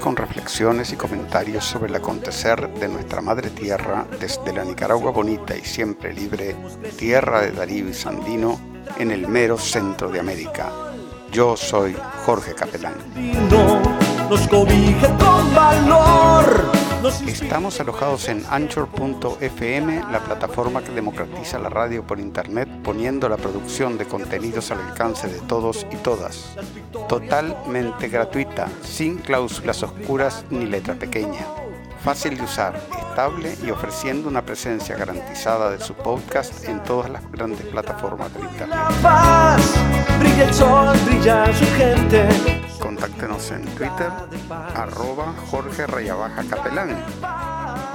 con reflexiones y comentarios sobre el acontecer de nuestra madre tierra desde la Nicaragua bonita y siempre libre, tierra de Darío y Sandino, en el mero centro de América. Yo soy Jorge Capelán. Estamos alojados en anchor.fm, la plataforma que democratiza la radio por internet, poniendo la producción de contenidos al alcance de todos y todas. Totalmente gratuita, sin cláusulas oscuras ni letra pequeña. Fácil de usar, estable y ofreciendo una presencia garantizada de su podcast en todas las grandes plataformas de internet. Brilla el sol, brilla su gente Contáctenos en Twitter, arroba Jorge Rayabaja Capelán.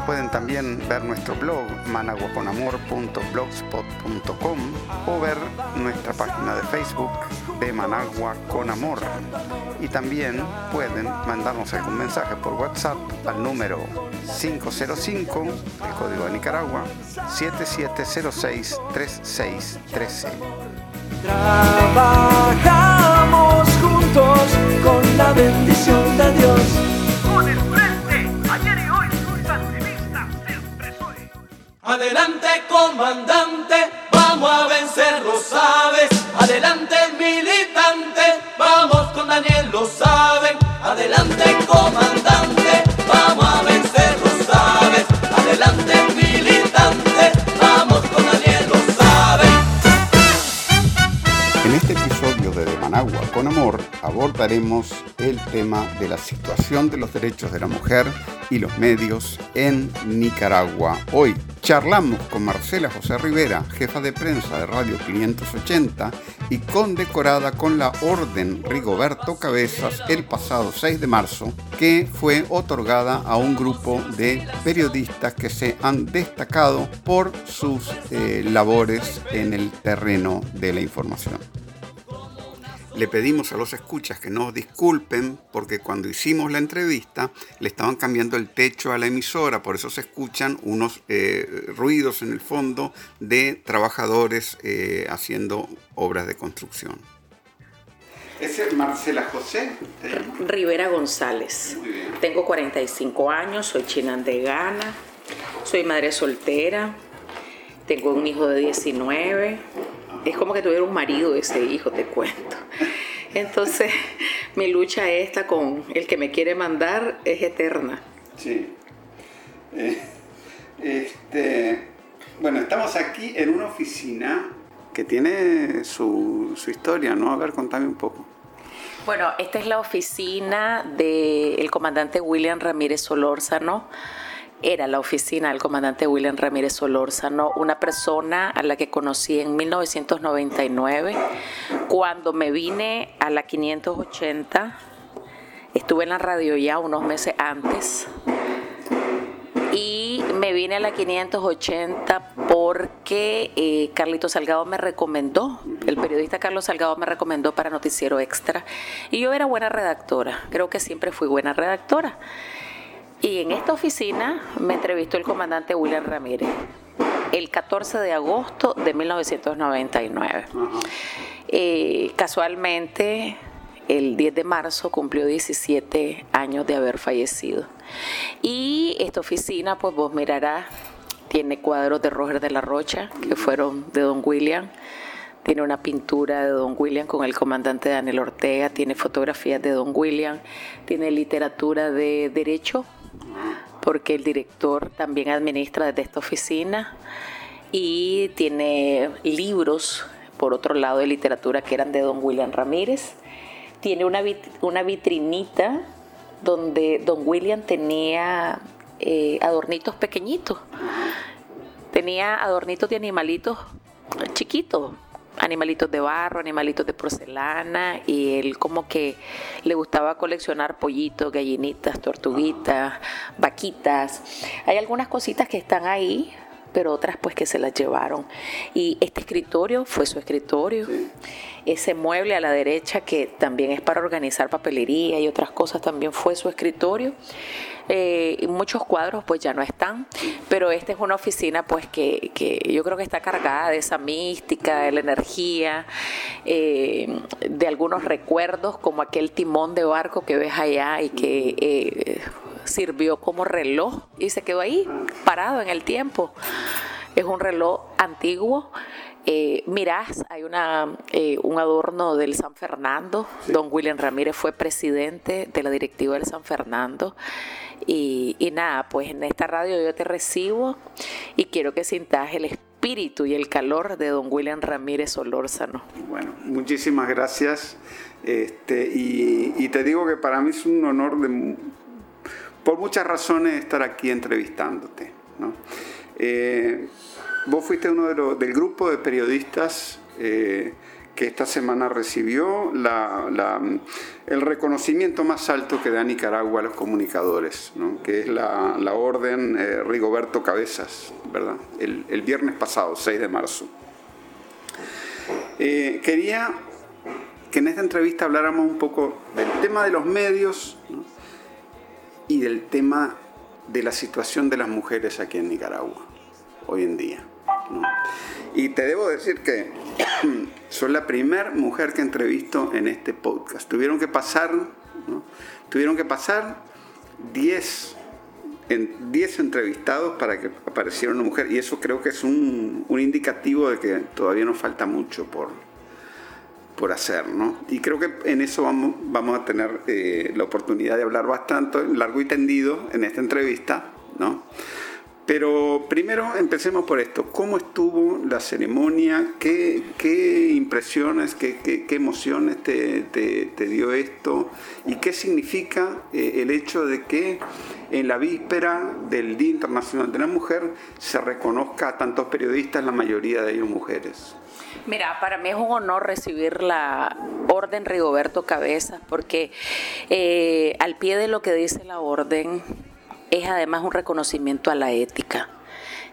Pueden también ver nuestro blog managuaconamor.blogspot.com o ver nuestra página de Facebook de Managua con Amor. Y también pueden mandarnos algún mensaje por WhatsApp al número 505, el código de Nicaragua, 7706-3613. Trabajamos juntos con la bendición de Dios. Con el frente, ayer y hoy soy activista, siempre soy. Adelante, comandante, vamos a vencer, lo sabes. Adelante, militante, vamos con Daniel, lo saben. Adelante, comandante, Amor, abordaremos el tema de la situación de los derechos de la mujer y los medios en Nicaragua. Hoy charlamos con Marcela José Rivera, jefa de prensa de Radio 580 y condecorada con la Orden Rigoberto Cabezas el pasado 6 de marzo, que fue otorgada a un grupo de periodistas que se han destacado por sus eh, labores en el terreno de la información. Le pedimos a los escuchas que nos disculpen porque cuando hicimos la entrevista le estaban cambiando el techo a la emisora, por eso se escuchan unos eh, ruidos en el fondo de trabajadores eh, haciendo obras de construcción. ¿Es Marcela José? Rivera González. Tengo 45 años, soy chinandegana, soy madre soltera, tengo un hijo de 19 es como que tuviera un marido ese hijo, te cuento. Entonces, mi lucha esta con el que me quiere mandar es eterna. Sí. Eh, este, bueno, estamos aquí en una oficina que tiene su, su historia, ¿no? A ver, contame un poco. Bueno, esta es la oficina del comandante William Ramírez Solórzano era la oficina del comandante William Ramírez Solórzano, una persona a la que conocí en 1999, cuando me vine a la 580, estuve en la radio ya unos meses antes, y me vine a la 580 porque eh, Carlito Salgado me recomendó, el periodista Carlos Salgado me recomendó para Noticiero Extra, y yo era buena redactora, creo que siempre fui buena redactora. Y en esta oficina me entrevistó el comandante William Ramírez el 14 de agosto de 1999. Eh, casualmente, el 10 de marzo cumplió 17 años de haber fallecido. Y esta oficina, pues vos mirarás, tiene cuadros de Roger de la Rocha, que fueron de Don William. Tiene una pintura de Don William con el comandante Daniel Ortega, tiene fotografías de Don William, tiene literatura de Derecho porque el director también administra desde esta oficina y tiene libros, por otro lado, de literatura que eran de don William Ramírez. Tiene una, una vitrinita donde don William tenía eh, adornitos pequeñitos. Tenía adornitos de animalitos chiquitos, animalitos de barro, animalitos de porcelana y él como que le gustaba coleccionar pollitos, gallinitas, tortuguitas, vaquitas. Hay algunas cositas que están ahí pero otras pues que se las llevaron. Y este escritorio fue su escritorio. Ese mueble a la derecha que también es para organizar papelería y otras cosas también fue su escritorio. Eh, y muchos cuadros pues ya no están, pero esta es una oficina pues que, yo creo que está cargada de esa mística, de la energía, eh, de algunos recuerdos como aquel timón de barco que ves allá y que eh, sirvió como reloj y se quedó ahí parado en el tiempo. Es un reloj antiguo. Eh, mirás, hay una, eh, un adorno del San Fernando. Don William Ramírez fue presidente de la directiva del San Fernando. Y, y, nada, pues en esta radio yo te recibo y quiero que sintas el espíritu y el calor de don William Ramírez Olórzano. Bueno, muchísimas gracias. Este, y, y te digo que para mí es un honor de por muchas razones estar aquí entrevistándote. Eh, vos fuiste uno de del grupo de periodistas eh, que esta semana recibió el reconocimiento más alto que da Nicaragua a los comunicadores, que es la, orden eh, Rigoberto Cabezas, ¿verdad? El, viernes pasado, 6 de marzo. quería que en esta entrevista habláramos un poco del tema de los medios, y del tema de la situación de las mujeres aquí en Nicaragua hoy en día. Y te debo decir que soy la primera mujer que entrevisto en este podcast. Tuvieron que pasar, tuvieron que pasar 10 en 10 entrevistados para que apareciera una mujer y eso creo que es un, un indicativo de que todavía nos falta mucho por, por hacer, ¿no? Y creo que en eso vamos, vamos a tener eh, la oportunidad de hablar bastante, largo y tendido, en esta entrevista, ¿no? Pero primero empecemos por esto. ¿Cómo estuvo la ceremonia? ¿Qué, qué impresiones, qué, qué, qué emociones te, te, te, dio esto? ¿Y qué significa eh, el hecho de que en la víspera del Día Internacional de la Mujer se reconozca a tantos periodistas, la mayoría de ellos mujeres? Mira, para mí es un honor recibir la orden Rigoberto Cabezas porque eh, al pie de lo que dice la orden es además un reconocimiento a la ética.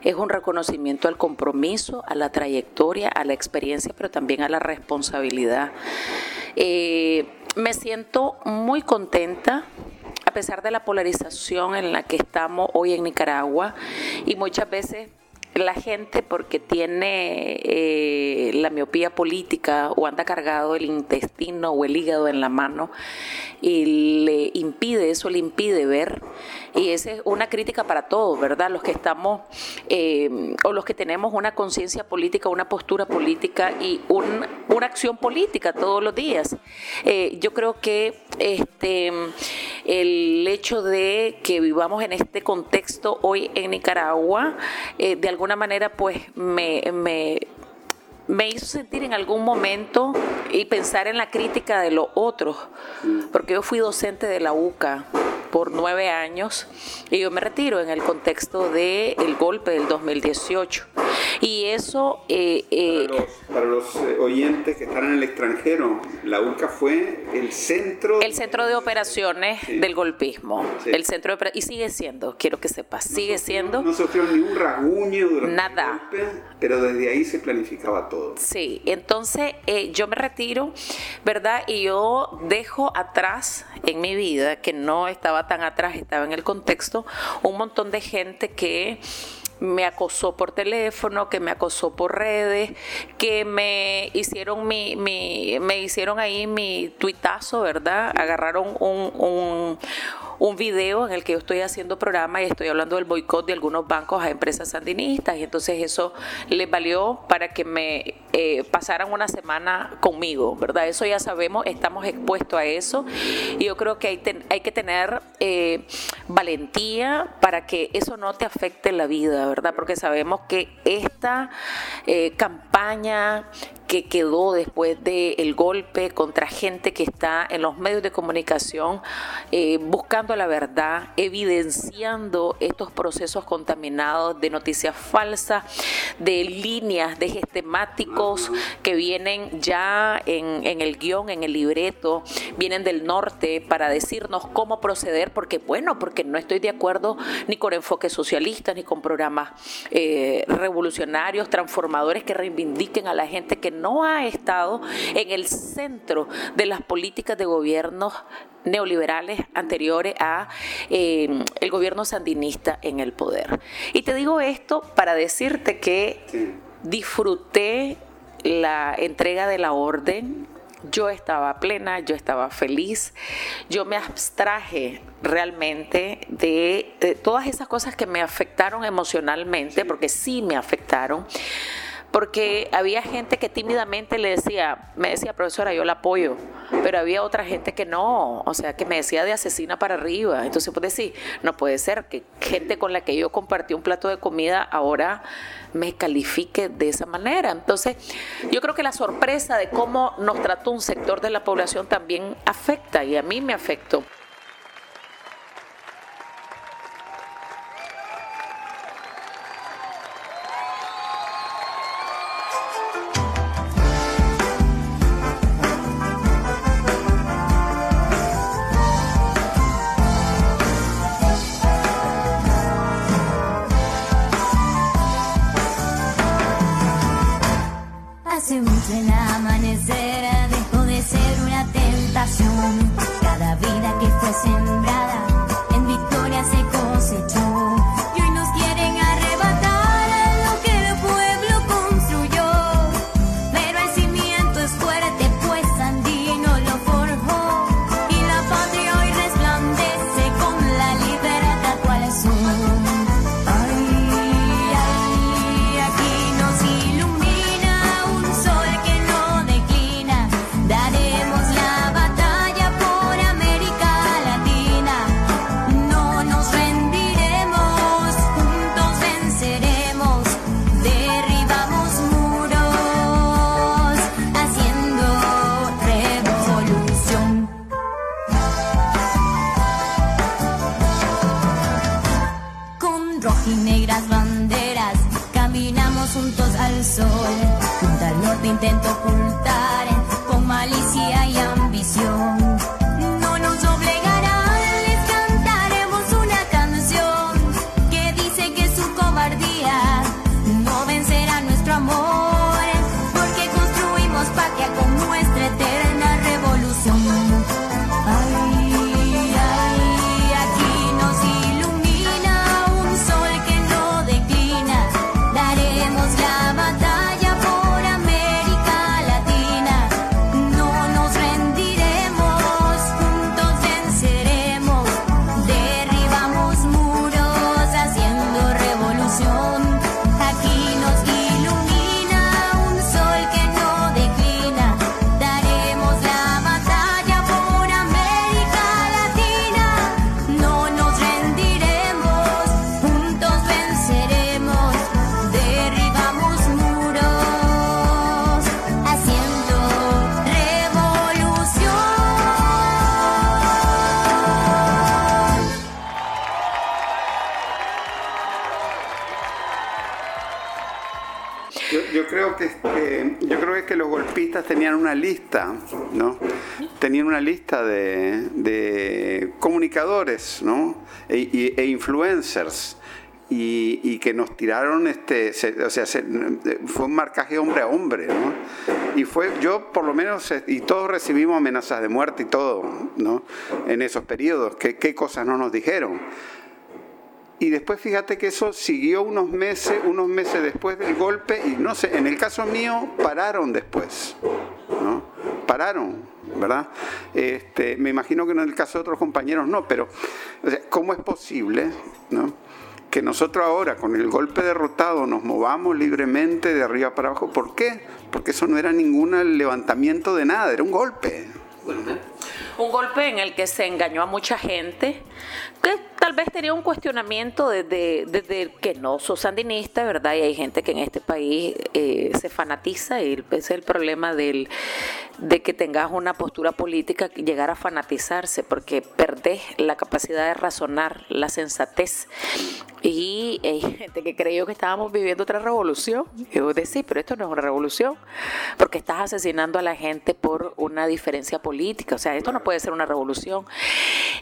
Es un reconocimiento al compromiso, a la trayectoria, a la experiencia, pero también a la responsabilidad. Eh, me siento muy contenta a pesar de la polarización en la que estamos hoy en Nicaragua y muchas veces la gente porque tiene eh, la miopía política o anda cargado el intestino o el hígado en la mano y le impide, eso le impide ver. Y esa es una crítica para todos, ¿verdad? Los que estamos eh, o los que tenemos una conciencia política, una postura política y una acción política todos los días. Eh, yo creo que este el hecho de que vivamos en este contexto hoy en Nicaragua, de alguna manera pues me, me, me hizo sentir en algún momento y pensar en la crítica de los otros, porque yo fui docente de la UCA por nueve años y yo me retiro en el contexto del el golpe del 2018. Y eso... Eh, eh, para los, eh, oyentes que están en el extranjero, la UCA fue el centro... El centro de operaciones del golpismo. El centro de, y sigue siendo, quiero que sepas, sigue siendo... No sufrió ni un rasguño durante nada. el golpe, pero desde ahí se planificaba todo. Sí, entonces yo me retiro, ¿verdad? Y yo dejo atrás en mi vida, que no estaba tan atrás, estaba en el contexto, un montón de gente que me acosó por teléfono, que me acosó por redes, que me hicieron mi, mi me hicieron ahí mi tuitazo, ¿verdad? Agarraron un, un, un video en el que yo estoy haciendo programa y estoy hablando del boicot de algunos bancos a empresas sandinistas y entonces eso les valió para que me eh, pasaran una semana conmigo, ¿verdad? Eso ya sabemos, estamos expuestos a eso y yo creo que hay, hay que tener eh, valentía para que eso no te afecte la vida, ¿verdad? Porque sabemos que esta eh, campaña que quedó después del golpe contra gente que está en los medios de comunicación eh, buscando la verdad, evidenciando estos procesos contaminados de noticias falsas, de líneas de gestemáticos datos que vienen ya en, el guion, en el libreto, vienen del norte para decirnos cómo proceder, porque bueno, porque no estoy de acuerdo ni con enfoques socialistas, ni con programas eh, revolucionarios, transformadores que reivindiquen a la gente que no ha estado en el centro de las políticas de gobierno neoliberales anteriores a eh, el gobierno sandinista en el poder. Y te digo esto para decirte que disfruté la entrega de la orden, yo estaba plena, yo estaba feliz, yo me abstraje realmente de, de, todas esas cosas que me afectaron emocionalmente, porque sí me afectaron porque había gente que tímidamente le decía, me decía, profesora, yo la apoyo, pero había otra gente que no, o sea, que me decía de asesina para arriba. Entonces, pues decir, no puede ser que gente con la que yo compartí un plato de comida ahora me califique de esa manera. Entonces, yo creo que la sorpresa de cómo nos trató un sector de la población también afecta y a mí me afectó. Tenían una lista, ¿no? Tenían una lista de, comunicadores, ¿no? E, e influencers. Y, que nos tiraron, este, o sea, fue un marcaje hombre a hombre, ¿no? Y fue, yo por lo menos, y todos recibimos amenazas de muerte y todo, ¿no? En esos periodos, ¿qué, qué cosas no nos dijeron? Y después fíjate que eso siguió unos meses, unos meses después del golpe y no sé, en el caso mío pararon después, ¿no? Pararon, ¿verdad? Este, me imagino que en el caso de otros compañeros no, pero ¿cómo es posible, ¿no? que nosotros ahora con el golpe derrotado nos movamos libremente de arriba para abajo. ¿Por qué? Porque eso no era ningún levantamiento de nada, era un golpe. Un golpe en el que se engañó a mucha gente, que tal vez tenía un cuestionamiento desde, desde que no sos sandinista, ¿verdad? Y hay gente que en este país eh, se fanatiza y ese es el problema del, de que tengas una postura política, llegar a fanatizarse, porque perdés la capacidad de razonar, la sensatez. Y hay gente que creyó que estábamos viviendo otra revolución. Y vos decís, pero esto no es una revolución, porque estás asesinando a la gente por una diferencia política. O sea, esto no puede ser una revolución.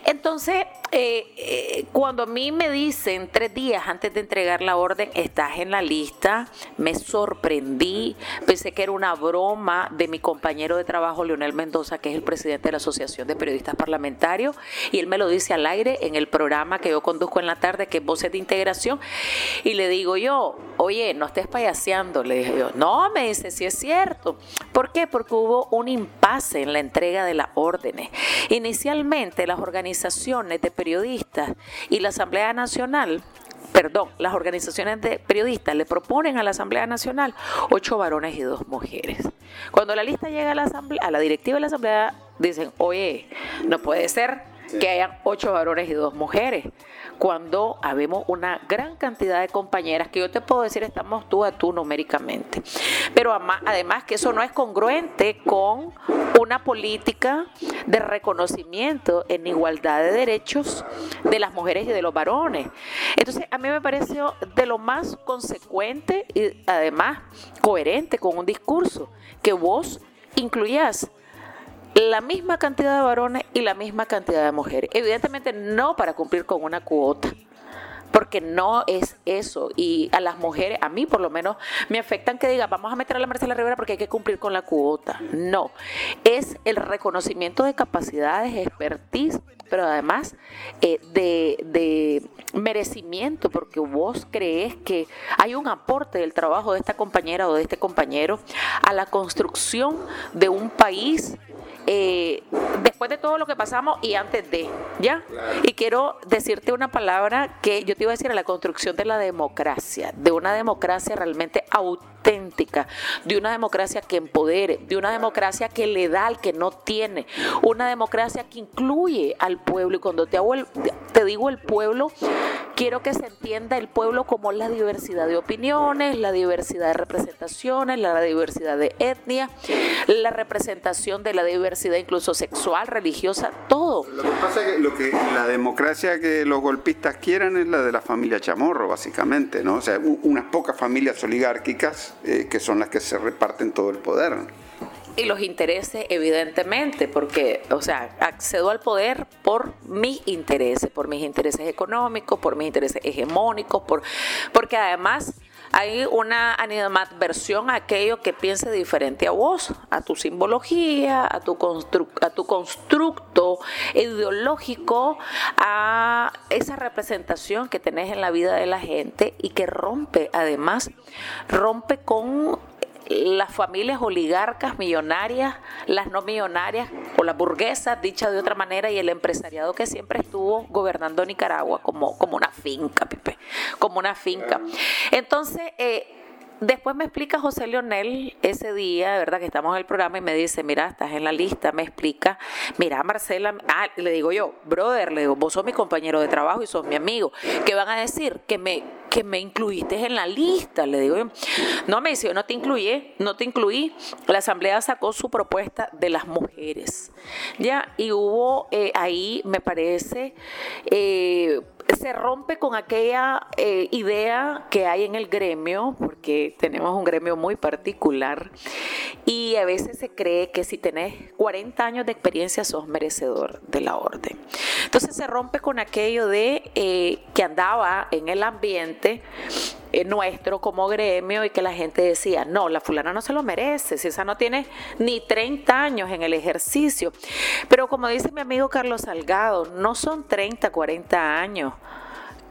Entonces, eh, eh, cuando a mí me dicen tres días antes de entregar la orden, estás en la lista, me sorprendí, pensé que era una broma de mi compañero de trabajo, Leonel Mendoza, que es el presidente de la Asociación de Periodistas Parlamentarios, y él me lo dice al aire en el programa que yo conduzco en la tarde, que es Voces de Integración, y le digo yo, oye, no estés payaseando, le dije yo, no, me dice, sí es cierto. ¿Por qué? Porque hubo un impasse en la entrega de las órdenes. Inicialmente las organizaciones de periodistas y la Asamblea Nacional perdón, las organizaciones de periodistas le proponen a la Asamblea Nacional ocho varones y dos mujeres. Cuando la lista llega a la asamblea, a la directiva de la Asamblea, dicen, oye, no puede ser que hayan ocho varones y dos mujeres cuando habemos una gran cantidad de compañeras que yo te puedo decir estamos tú a tú numéricamente. Pero además que eso no es congruente con una política de reconocimiento en igualdad de derechos de las mujeres y de los varones. Entonces a mí me pareció de lo más consecuente y además coherente con un discurso que vos incluyas la misma cantidad de varones y la misma cantidad de mujeres. Evidentemente no para cumplir con una cuota, porque no es eso. Y a las mujeres, a mí por lo menos, me afectan que diga, vamos a meter a la Marcela Rivera porque hay que cumplir con la cuota. No, es el reconocimiento de capacidades, expertise, pero además eh, de, de merecimiento, porque vos crees que hay un aporte del trabajo de esta compañera o de este compañero a la construcción de un país eh, después de todo lo que pasamos y antes de, ¿ya? Y quiero decirte una palabra que yo te iba a decir a la construcción de la democracia, de una democracia realmente auténtica, de una democracia que empodere, de una democracia que le da al que no tiene, una democracia que incluye al pueblo. Y cuando te, hago te digo el pueblo, quiero que se entienda el pueblo como la diversidad de opiniones, la diversidad de representaciones, la diversidad de etnia, la representación de la diversidad incluso sexual, religiosa, todo. Lo que pasa es que, lo que la democracia que los golpistas quieran es la de la familia Chamorro, básicamente, ¿no? O sea, unas pocas familias oligárquicas eh, que son las que se reparten todo el poder. Y los intereses, evidentemente, porque, o sea, accedo al poder por mis intereses, por mis intereses económicos, por mis intereses hegemónicos, por, porque además hay una animadversión a aquello que piense diferente a vos, a tu simbología, a tu, a tu constructo ideológico, a esa representación que tenés en la vida de la gente y que rompe, además, rompe con las familias oligarcas millonarias, las no millonarias o las burguesas, dicha de otra manera, y el empresariado que siempre estuvo gobernando Nicaragua como, como una finca, Pepe, como una finca. Entonces, eh, Después me explica José Leonel ese día, ¿verdad? Que estamos en el programa y me dice, mira, estás en la lista, me explica, mira, Marcela, ah, le digo yo, brother, le digo, vos sos mi compañero de trabajo y sos mi amigo, ¿qué van a decir? Que me, que me incluiste en la lista, le digo yo. No, me dice, no te incluí, no te incluí, la asamblea sacó su propuesta de las mujeres, ¿ya? Y hubo eh, ahí, me parece, eh, se rompe con aquella eh, idea que hay en el gremio, porque tenemos un gremio muy particular, y a veces se cree que si tenés 40 años de experiencia sos merecedor de la orden. Entonces se rompe con aquello de eh, que andaba en el ambiente eh, nuestro como gremio y que la gente decía, no, la fulana no se lo merece, si esa no tiene ni 30 años en el ejercicio. Pero como dice mi amigo Carlos Salgado, no son 30, 40 años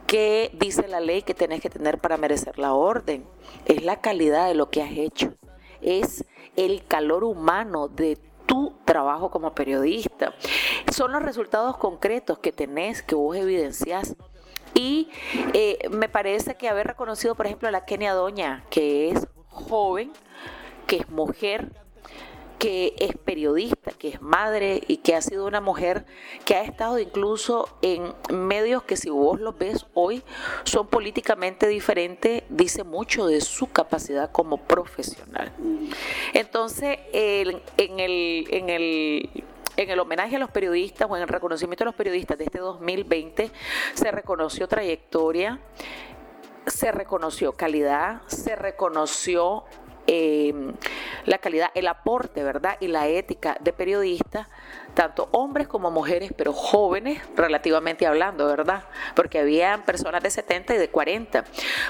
que dice la ley que tenés que tener para merecer la orden. Es la calidad de lo que has hecho. Es el calor humano de tu trabajo como periodista. Son los resultados concretos que tenés, que vos evidencias y eh, me parece que haber reconocido, por ejemplo, a la Kenia Doña, que es joven, que es mujer, que es periodista, que es madre y que ha sido una mujer que ha estado incluso en medios que si vos los ves hoy son políticamente diferentes, dice mucho de su capacidad como profesional. Entonces, en, el, en el en el homenaje a los periodistas o en el reconocimiento a los periodistas de este 2020 se reconoció trayectoria, se reconoció calidad, se reconoció Em, la calidad, el aporte, ¿verdad? Y la ética de periodistas, tanto hombres como mujeres, pero jóvenes relativamente hablando, ¿verdad? Porque había personas de 70 y de 40.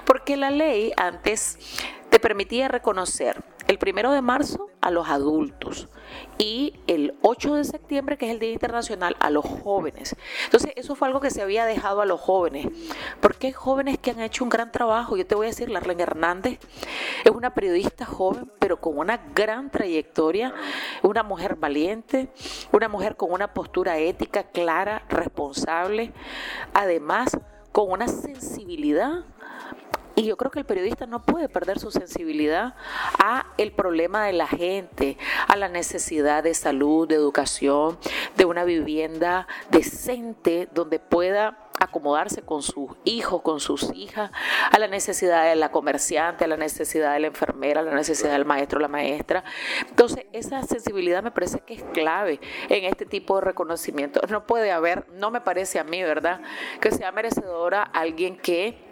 Porque la ley antes te permitía reconocer el primero de marzo a los adultos y el 8 de septiembre, que es el Día Internacional, a los jóvenes. Entonces, eso fue algo que se había dejado a los jóvenes, porque hay jóvenes que han hecho un gran trabajo. Yo te voy a decir, Larlene Hernández es una periodista joven, pero con una gran trayectoria, una mujer valiente, una mujer con una postura ética clara, responsable, además con una sensibilidad y yo creo que el periodista no puede perder su sensibilidad a el problema de la gente, a la necesidad de salud, de educación, de una vivienda decente donde pueda acomodarse con sus hijos, con sus hijas, a la necesidad de la comerciante, a la necesidad de la enfermera, a la necesidad del maestro, la maestra. Entonces, esa sensibilidad me parece que es clave en este tipo de reconocimiento. No puede haber, no me parece a mí, ¿verdad?, que sea merecedora alguien que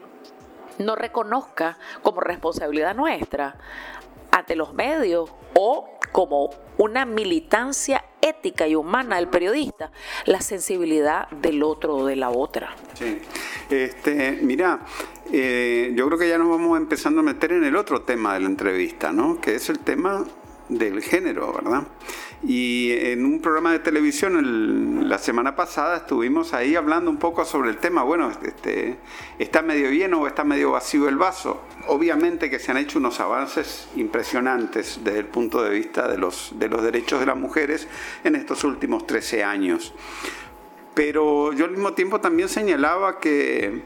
no reconozca como responsabilidad nuestra ante los medios o como una militancia ética y humana del periodista, la sensibilidad del otro o de la otra. Sí, este, mira, eh, yo creo que ya nos vamos empezando a meter en el otro tema de la entrevista, ¿no? Que es el tema del género, ¿verdad? Y en un programa de televisión la semana pasada estuvimos ahí hablando un poco sobre el tema, bueno, este, ¿está medio lleno o está medio vacío el vaso? Obviamente que se han hecho unos avances impresionantes desde el punto de vista de los, de los derechos de las mujeres en estos últimos 13 años. Pero yo al mismo tiempo también señalaba que,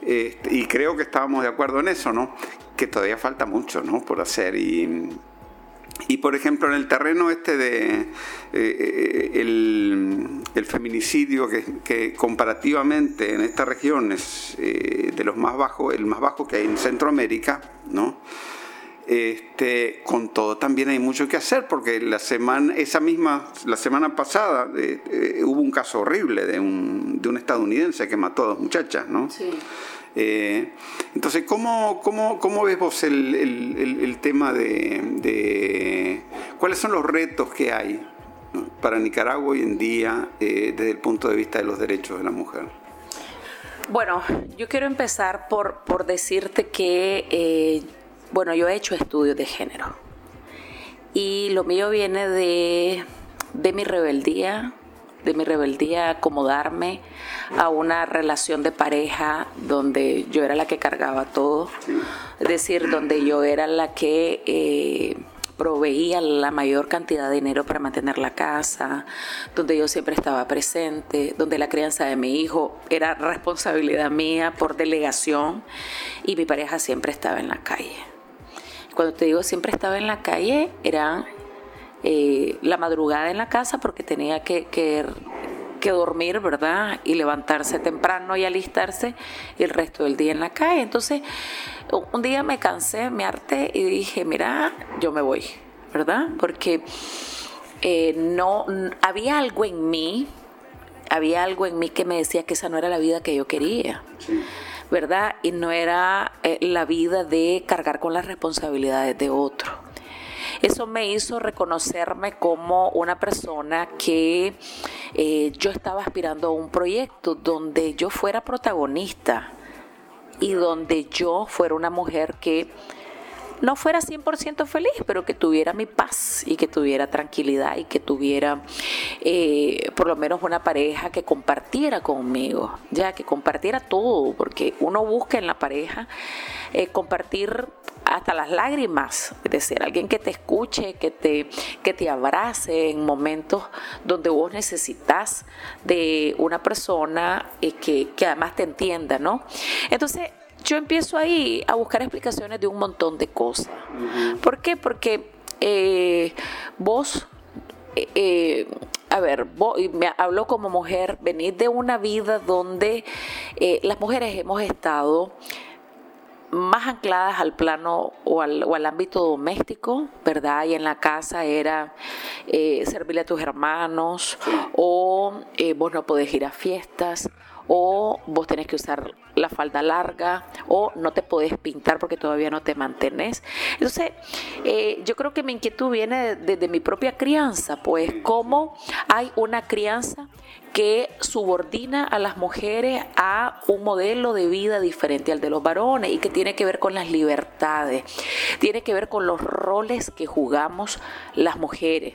este, y creo que estábamos de acuerdo en eso, ¿no? Que todavía falta mucho, ¿no? Por hacer y y por ejemplo, en el terreno este de eh, el, feminicidio, que, comparativamente en esta región es eh, de los más bajos, el más bajo que hay en Centroamérica, ¿no? Este, con todo también hay mucho que hacer porque la semana, esa misma, la semana pasada eh, hubo un caso horrible de un, de un estadounidense que mató a dos muchachas, ¿no? Sí. Eh, entonces, ¿cómo, cómo, cómo, ves vos el, el, tema de, cuáles son los retos que hay para Nicaragua hoy en día eh, desde el punto de vista de los derechos de la mujer? Bueno, yo quiero empezar por, por decirte que, eh, bueno, yo he hecho estudios de género y lo mío viene de, de mi rebeldía, de mi rebeldía acomodarme a una relación de pareja donde yo era la que cargaba todo, es decir, donde yo era la que eh, proveía la mayor cantidad de dinero para mantener la casa, donde yo siempre estaba presente, donde la crianza de mi hijo era responsabilidad mía por delegación y mi pareja siempre estaba en la calle. Cuando te digo siempre estaba en la calle, eran eh, la madrugada en la casa porque tenía que, que, dormir, ¿verdad? Y levantarse temprano y alistarse y el resto del día en la calle. Entonces, un día me cansé, me harté y dije, mira, yo me voy, ¿verdad? Porque eh, no, había algo en mí, había algo en mí que me decía que esa no era la vida que yo quería. ¿verdad? Y no era eh, la vida de cargar con las responsabilidades de otro. Eso me hizo reconocerme como una persona que eh, yo estaba aspirando a un proyecto donde yo fuera protagonista y donde yo fuera una mujer que no fuera 100% feliz, pero que tuviera mi paz y que tuviera tranquilidad y que tuviera eh, por lo menos una pareja que compartiera conmigo, ya que compartiera todo, porque uno busca en la pareja eh, compartir hasta las lágrimas, es decir, alguien que te escuche, que te, que te abrace en momentos donde vos necesitas de una persona eh, que, que además te entienda, ¿no? Entonces, yo empiezo ahí a buscar explicaciones de un montón de cosas. ¿Por qué? Porque eh, vos eh, eh, a ver, me hablo como mujer, venir de una vida donde eh, las mujeres hemos estado más ancladas al plano o al, ámbito doméstico, ¿verdad? Y en la casa era servirle a tus hermanos, o vos no podés ir a fiestas, o vos tenés que usar la falda larga o no te podés pintar porque todavía no te mantenés. Entonces, eh, yo creo que mi inquietud viene desde mi propia crianza, pues cómo hay una crianza que subordina a las mujeres a un modelo de vida diferente al de los varones y que tiene que ver con las libertades, tiene que ver con los roles que jugamos las mujeres,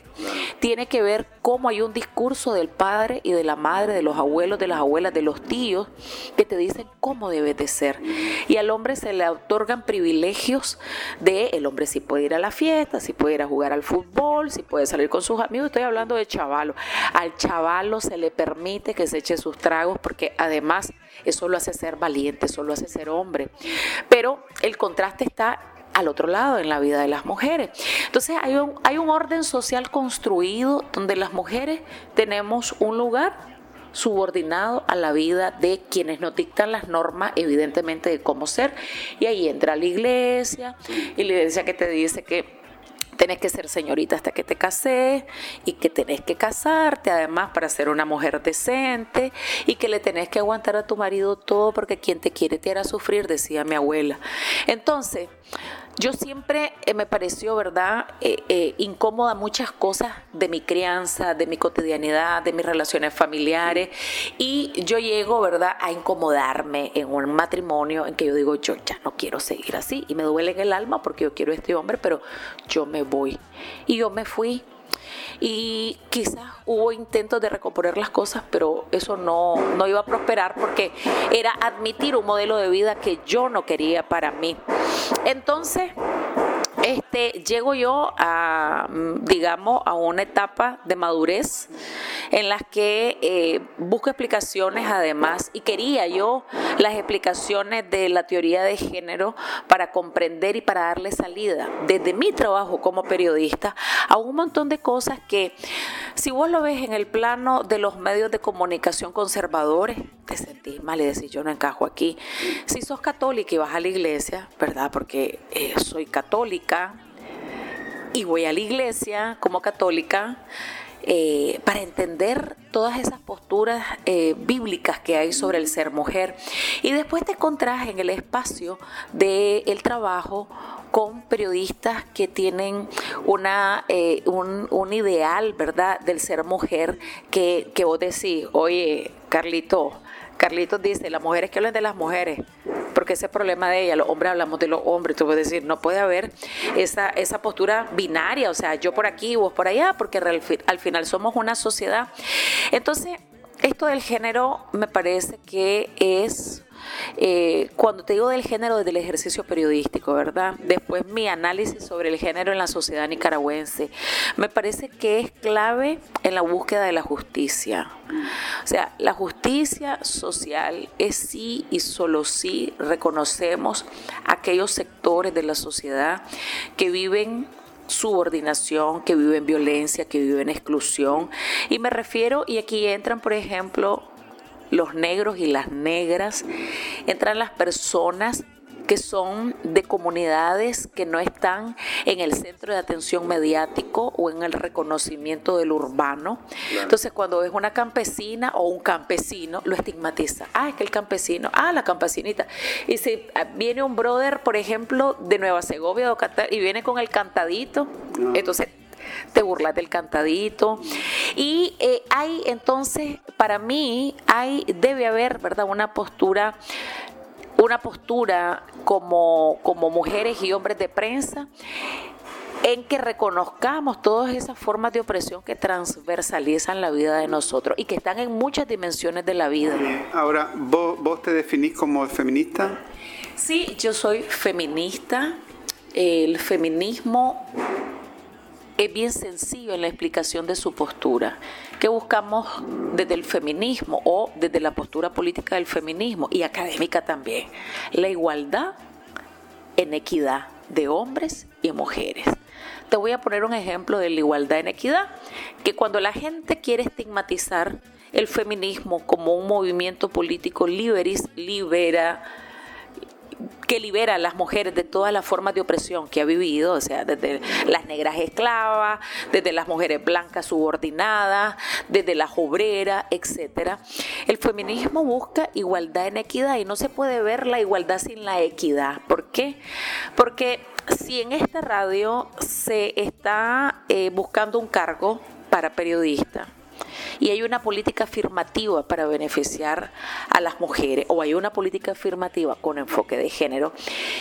tiene que ver cómo hay un discurso del padre y de la madre, de los abuelos, de las abuelas, de los tíos, que te dicen cómo debes de ser. Y al hombre se le otorgan privilegios de el hombre si puede ir a la fiesta, si puede ir a jugar al fútbol, si puede salir con sus amigos, estoy hablando de chavalo. Al chavalo se le permite que se eche sus tragos porque además eso lo hace ser valiente, eso lo hace ser hombre. Pero el contraste está al otro lado en la vida de las mujeres. Entonces hay un, hay un orden social construido donde las mujeres tenemos un lugar subordinado a la vida de quienes nos dictan las normas, evidentemente, de cómo ser. Y ahí entra la iglesia, y la iglesia que te dice que tenés que ser señorita hasta que te cases y que tenés que casarte además para ser una mujer decente y que le tenés que aguantar a tu marido todo porque quien te quiere te hará sufrir, decía mi abuela. Entonces, yo siempre eh, me pareció, ¿verdad?, eh, eh, incómoda muchas cosas de mi crianza, de mi cotidianidad, de mis relaciones familiares. Y yo llego, ¿verdad?, a incomodarme en un matrimonio en que yo digo, yo ya no quiero seguir así. Y me duele en el alma porque yo quiero a este hombre, pero yo me voy. Y yo me fui y quizás hubo intentos de recomponer las cosas, pero eso no, no iba a prosperar porque era admitir un modelo de vida que yo no quería para mí. Entonces, este, llego yo a, digamos, a una etapa de madurez en las que eh, busco explicaciones además y quería yo las explicaciones de la teoría de género para comprender y para darle salida desde mi trabajo como periodista a un montón de cosas que si vos lo ves en el plano de los medios de comunicación conservadores, te sentís mal y decís yo no encajo aquí. Si sos católica y vas a la iglesia, ¿verdad? Porque eh, soy católica y voy a la iglesia como católica, eh, para entender todas esas posturas eh, bíblicas que hay sobre el ser mujer. Y después te encontrás en el espacio del trabajo con periodistas que tienen una, eh, un, ideal, ¿verdad?, del ser mujer que, que vos decís, oye, Carlito, Carlitos dice, las mujeres que hablan de las mujeres, porque ese problema de ella, los hombres hablamos de los hombres, tú puedes decir, no puede haber esa, esa postura binaria, o sea, yo por aquí, vos por allá, porque al final somos una sociedad. Entonces, esto del género me parece que es eh, cuando te digo del género, desde el ejercicio periodístico, ¿verdad? Después mi análisis sobre el género en la sociedad nicaragüense. Me parece que es clave en la búsqueda de la justicia. O sea, la justicia social es sí y solo sí reconocemos aquellos sectores de la sociedad que viven subordinación, que viven violencia, que viven exclusión. Y me refiero, y aquí entran, por ejemplo, los negros y las negras, entran las personas que son de comunidades que no están en el centro de atención mediático o en el reconocimiento del urbano. Entonces, cuando ves una campesina o un campesino, lo estigmatiza. Ah, es que el campesino, ah, la campesinita. Y si ah, viene un brother, por ejemplo, de Nueva Segovia y viene con el cantadito, ah. entonces te burlas del cantadito. Y eh, hay entonces, para mí, hay, debe haber, ¿verdad? Una postura una postura como, como mujeres y hombres de prensa en que reconozcamos todas esas formas de opresión que transversalizan la vida de nosotros y que están en muchas dimensiones de la vida. Ahora, ¿vos, vos te definís como feminista? Sí, yo soy feminista. El feminismo es bien sencillo en la explicación de su postura. que buscamos desde el feminismo o desde la postura política del feminismo y académica también? La igualdad en equidad de hombres y mujeres. te voy a poner un ejemplo de la igualdad en equidad, que cuando la gente quiere estigmatizar el feminismo como un movimiento político liberis, libera, que libera a las mujeres de todas las formas de opresión que ha vivido, o sea, desde las negras esclavas, desde las mujeres blancas subordinadas, desde las obreras, etcétera. El feminismo busca igualdad en equidad y no se puede ver la igualdad sin la equidad. ¿Por qué? Porque si en esta radio se está eh, buscando un cargo para periodista, y hay una política afirmativa para beneficiar a las mujeres o hay una política afirmativa con enfoque de género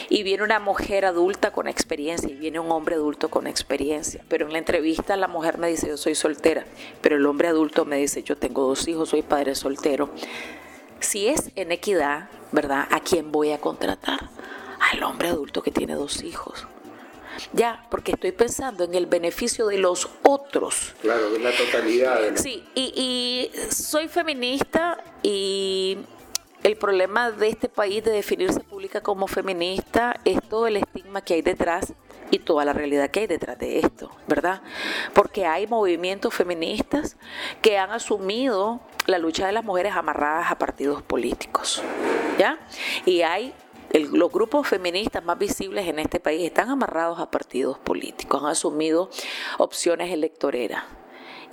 y viene una mujer adulta con experiencia y viene un hombre adulto con experiencia, pero en la entrevista la mujer me dice yo soy soltera, pero el hombre adulto me dice yo tengo dos hijos, soy padre soltero. Si es en equidad, ¿verdad? ¿A quién voy a contratar? Al hombre adulto que tiene dos hijos. Ya, porque estoy pensando en el beneficio de los otros. Claro, de la totalidad. Sí, y, y soy feminista y el problema de este país de definirse pública como feminista es todo el estigma que hay detrás y toda la realidad que hay detrás de esto, ¿verdad? Porque hay movimientos feministas que han asumido la lucha de las mujeres amarradas a partidos políticos, ¿ya? Y hay los grupos feministas más visibles en este país están amarrados a partidos políticos, han asumido opciones electoreras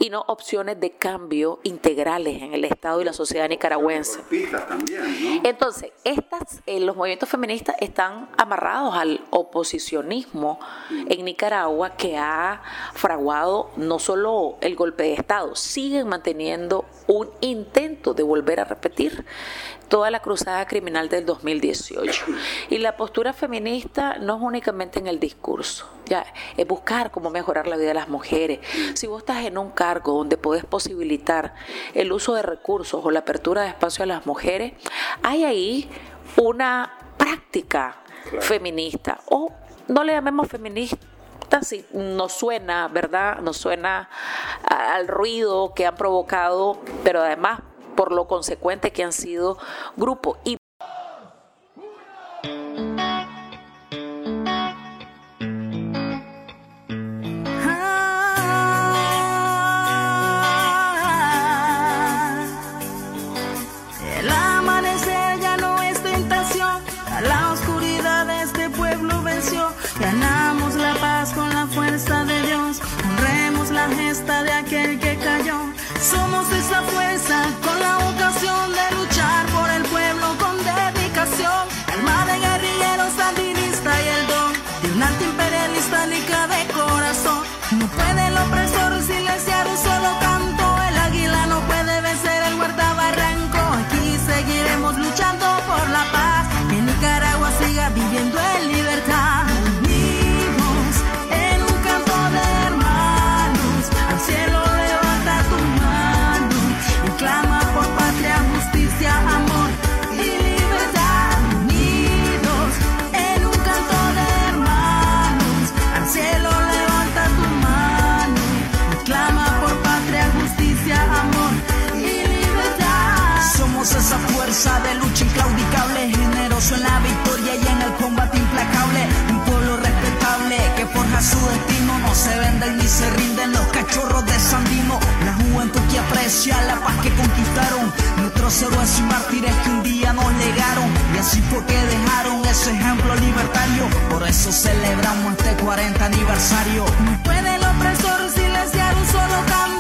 y no opciones de cambio integrales en el Estado y la sociedad nicaragüense. Entonces, estas, eh, los movimientos feministas están amarrados al oposicionismo en Nicaragua que ha fraguado no solo el golpe de Estado, siguen manteniendo un intento de volver a repetir toda la cruzada criminal del 2018. Y la postura feminista no es únicamente en el discurso, ya es buscar cómo mejorar la vida de las mujeres. Si vos estás en un cargo donde podés posibilitar el uso de recursos o la apertura de espacio a las mujeres, hay ahí una práctica feminista o no le llamemos feminista si nos suena, ¿verdad? Nos suena al ruido que han provocado, pero además por lo consecuente que han sido grupo. Y así fue que dejaron ese ejemplo libertario. Por eso celebramos este 40 aniversario. No puede el opresor silenciar un solo canto.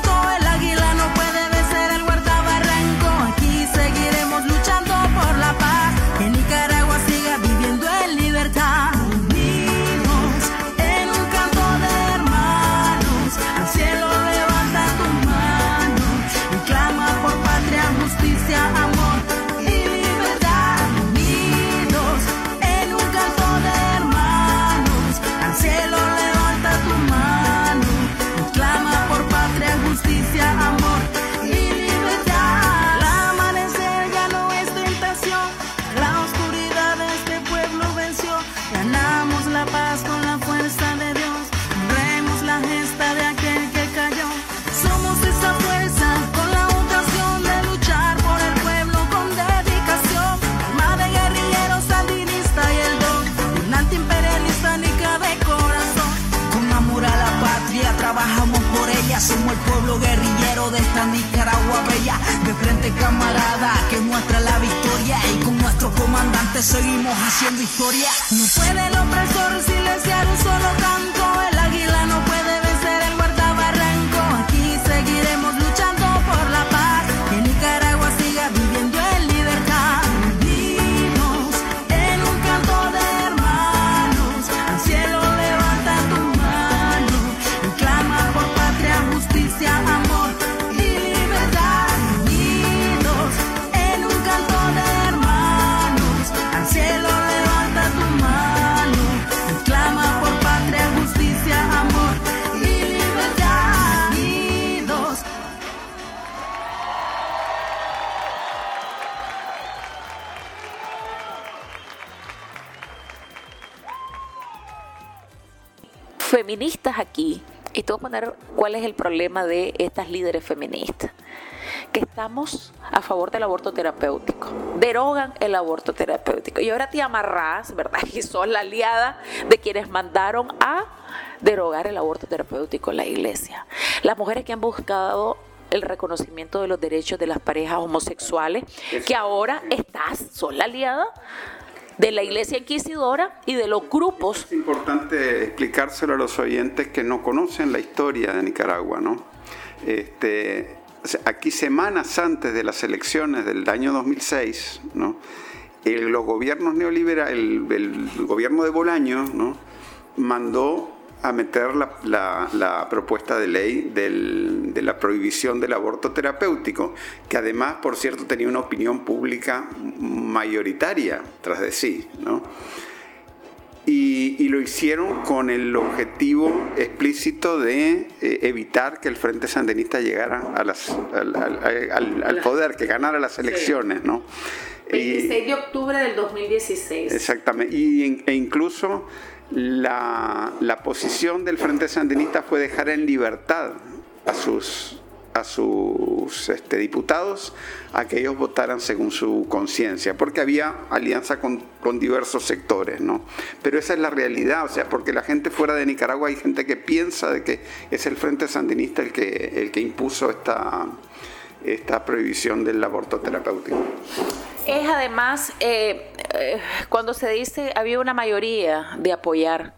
Camarada que muestra la victoria. Y con nuestro comandante seguimos haciendo historia. No puede el opresor silenciar un solo canto. El águila no puede feministas aquí, y te voy a poner cuál es el problema de estas líderes feministas, que estamos a favor del aborto terapéutico, derogan el aborto terapéutico, y ahora te amarrás, ¿verdad? Y sos la aliada de quienes mandaron a derogar el aborto terapéutico en la iglesia. Las mujeres que han buscado el reconocimiento de los derechos de las parejas homosexuales, que ahora estás, son la aliada de la iglesia inquisidora y de los grupos Es importante explicárselo a los oyentes que no conocen la historia de Nicaragua, ¿no? Este, aquí semanas antes de las elecciones del año 2006, ¿no? El- los gobiernos neoliberales, el, el gobierno de Bolaño, ¿no? mandó a meter la, la- la propuesta de ley del- de la prohibición del aborto terapéutico, que además, por cierto, tenía una opinión pública mayoritaria tras de sí, ¿no? Y, y lo hicieron con el objetivo explícito de eh, evitar que el Frente Sandinista llegara a las, al, al- al- al poder, que ganara las elecciones, ¿no? Y- de octubre del 2016. Exactamente. Y, e incluso la, la posición del Frente Sandinista fue dejar en libertad a sus a sus este, diputados a que ellos votaran según su conciencia, porque había alianza con, con diversos sectores, ¿no? Pero esa es la realidad, o sea, porque la gente fuera de Nicaragua hay gente que piensa de que es el Frente Sandinista el que, el que impuso esta, esta prohibición del aborto terapéutico. Es además, eh, eh, cuando se dice había una mayoría de apoyar,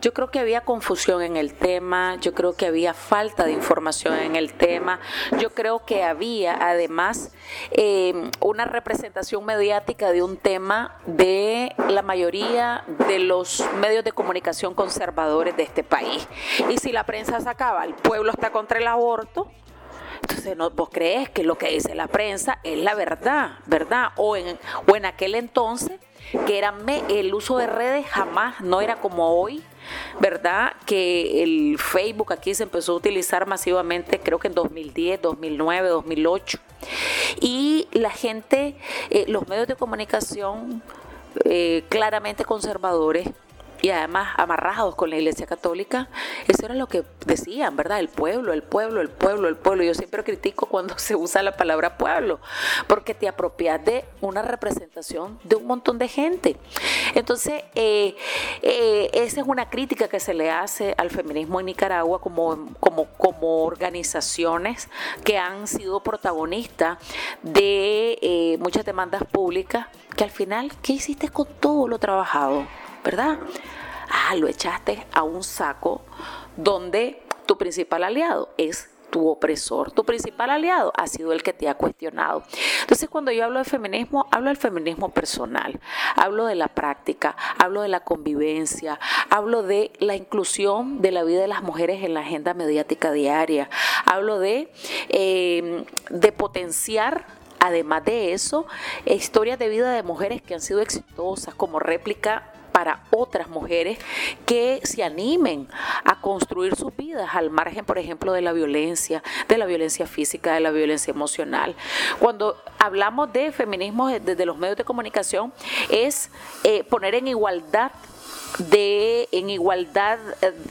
yo creo que había confusión en el tema, yo creo que había falta de información en el tema, yo creo que había además eh, una representación mediática de un tema de la mayoría de los medios de comunicación conservadores de este país. Y si la prensa sacaba, el pueblo está contra el aborto, entonces, ¿no, ¿vos crees que lo que dice la prensa es la verdad, verdad? O en, o en aquel entonces, que era el uso de redes jamás no era como hoy, ¿verdad? Que el Facebook aquí se empezó a utilizar masivamente, creo que en 2010, 2009, 2008. Y la gente, eh, los medios de comunicación eh, claramente conservadores, y además amarrados con la Iglesia Católica, eso era lo que decían, ¿verdad? El pueblo, el pueblo, el pueblo, el pueblo. Yo siempre critico cuando se usa la palabra pueblo, porque te apropias de una representación de un montón de gente. Entonces, eh, eh, esa es una crítica que se le hace al feminismo en Nicaragua como, como, como organizaciones que han sido protagonistas de eh, muchas demandas públicas, que al final, ¿qué hiciste con todo lo trabajado? ¿Verdad? Ah, lo echaste a un saco donde tu principal aliado es tu opresor, tu principal aliado ha sido el que te ha cuestionado. Entonces, cuando yo hablo de feminismo, hablo del feminismo personal, hablo de la práctica, hablo de la convivencia, hablo de la inclusión de la vida de las mujeres en la agenda mediática diaria, hablo de, eh, de potenciar Además de eso, historias de vida de mujeres que han sido exitosas como réplica para otras mujeres que se animen a construir sus vidas al margen, por ejemplo, de la violencia, de la violencia física, de la violencia emocional. Cuando hablamos de feminismo desde los medios de comunicación, es eh, poner en igualdad de en igualdad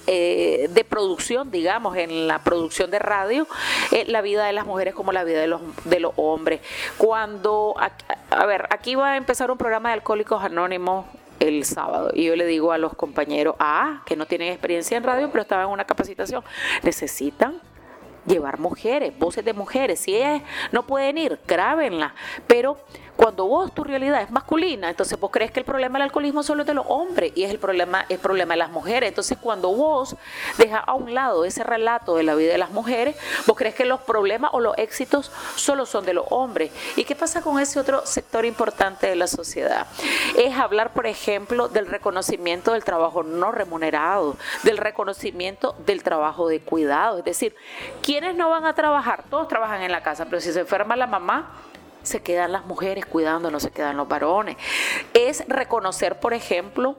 eh, de producción, digamos, en la producción de radio, eh, la vida de las mujeres como la vida de los, de los hombres. Cuando, a, a ver, aquí va a empezar un programa de Alcohólicos Anónimos el sábado y yo le digo a los compañeros, ah, que no tienen experiencia en radio, pero estaban en una capacitación, necesitan llevar mujeres, voces de mujeres. Si ellas no pueden ir, grábenla. Pero cuando vos tu realidad es masculina, entonces vos crees que el problema del alcoholismo solo es de los hombres y es el problema, el problema de las mujeres. Entonces cuando vos dejas a un lado ese relato de la vida de las mujeres, vos crees que los problemas o los éxitos solo son de los hombres. ¿Y qué pasa con ese otro sector importante de la sociedad? Es hablar, por ejemplo, del reconocimiento del trabajo no remunerado, del reconocimiento del trabajo de cuidado. Es decir, ¿quiénes no van a trabajar? Todos trabajan en la casa, pero si se enferma la mamá, se quedan las mujeres cuidando, no se quedan los varones. Es reconocer, por ejemplo,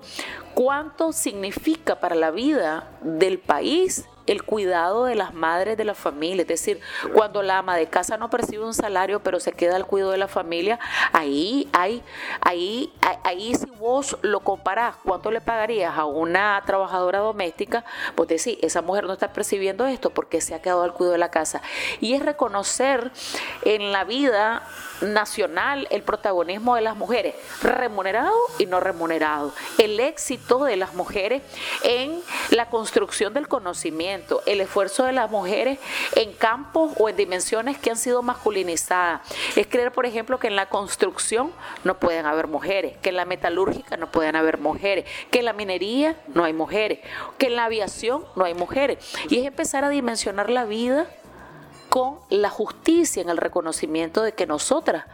cuánto significa para la vida del país el cuidado de las madres de la familia. Es decir, cuando la ama de casa no percibe un salario, pero se queda al cuidado de la familia, ahí, hay, ahí, ahí si vos lo comparás, ¿cuánto le pagarías a una trabajadora doméstica? Pues decir, esa mujer no está percibiendo esto porque se ha quedado al cuidado de la casa. Y es reconocer en la vida nacional el protagonismo de las mujeres, remunerado y no remunerado, el éxito de las mujeres en la construcción del conocimiento, el esfuerzo de las mujeres en campos o en dimensiones que han sido masculinizadas. Es creer, por ejemplo, que en la construcción no pueden haber mujeres, que en la metalúrgica no pueden haber mujeres, que en la minería no hay mujeres, que en la aviación no hay mujeres. Y es empezar a dimensionar la vida con la justicia en el reconocimiento de que nosotras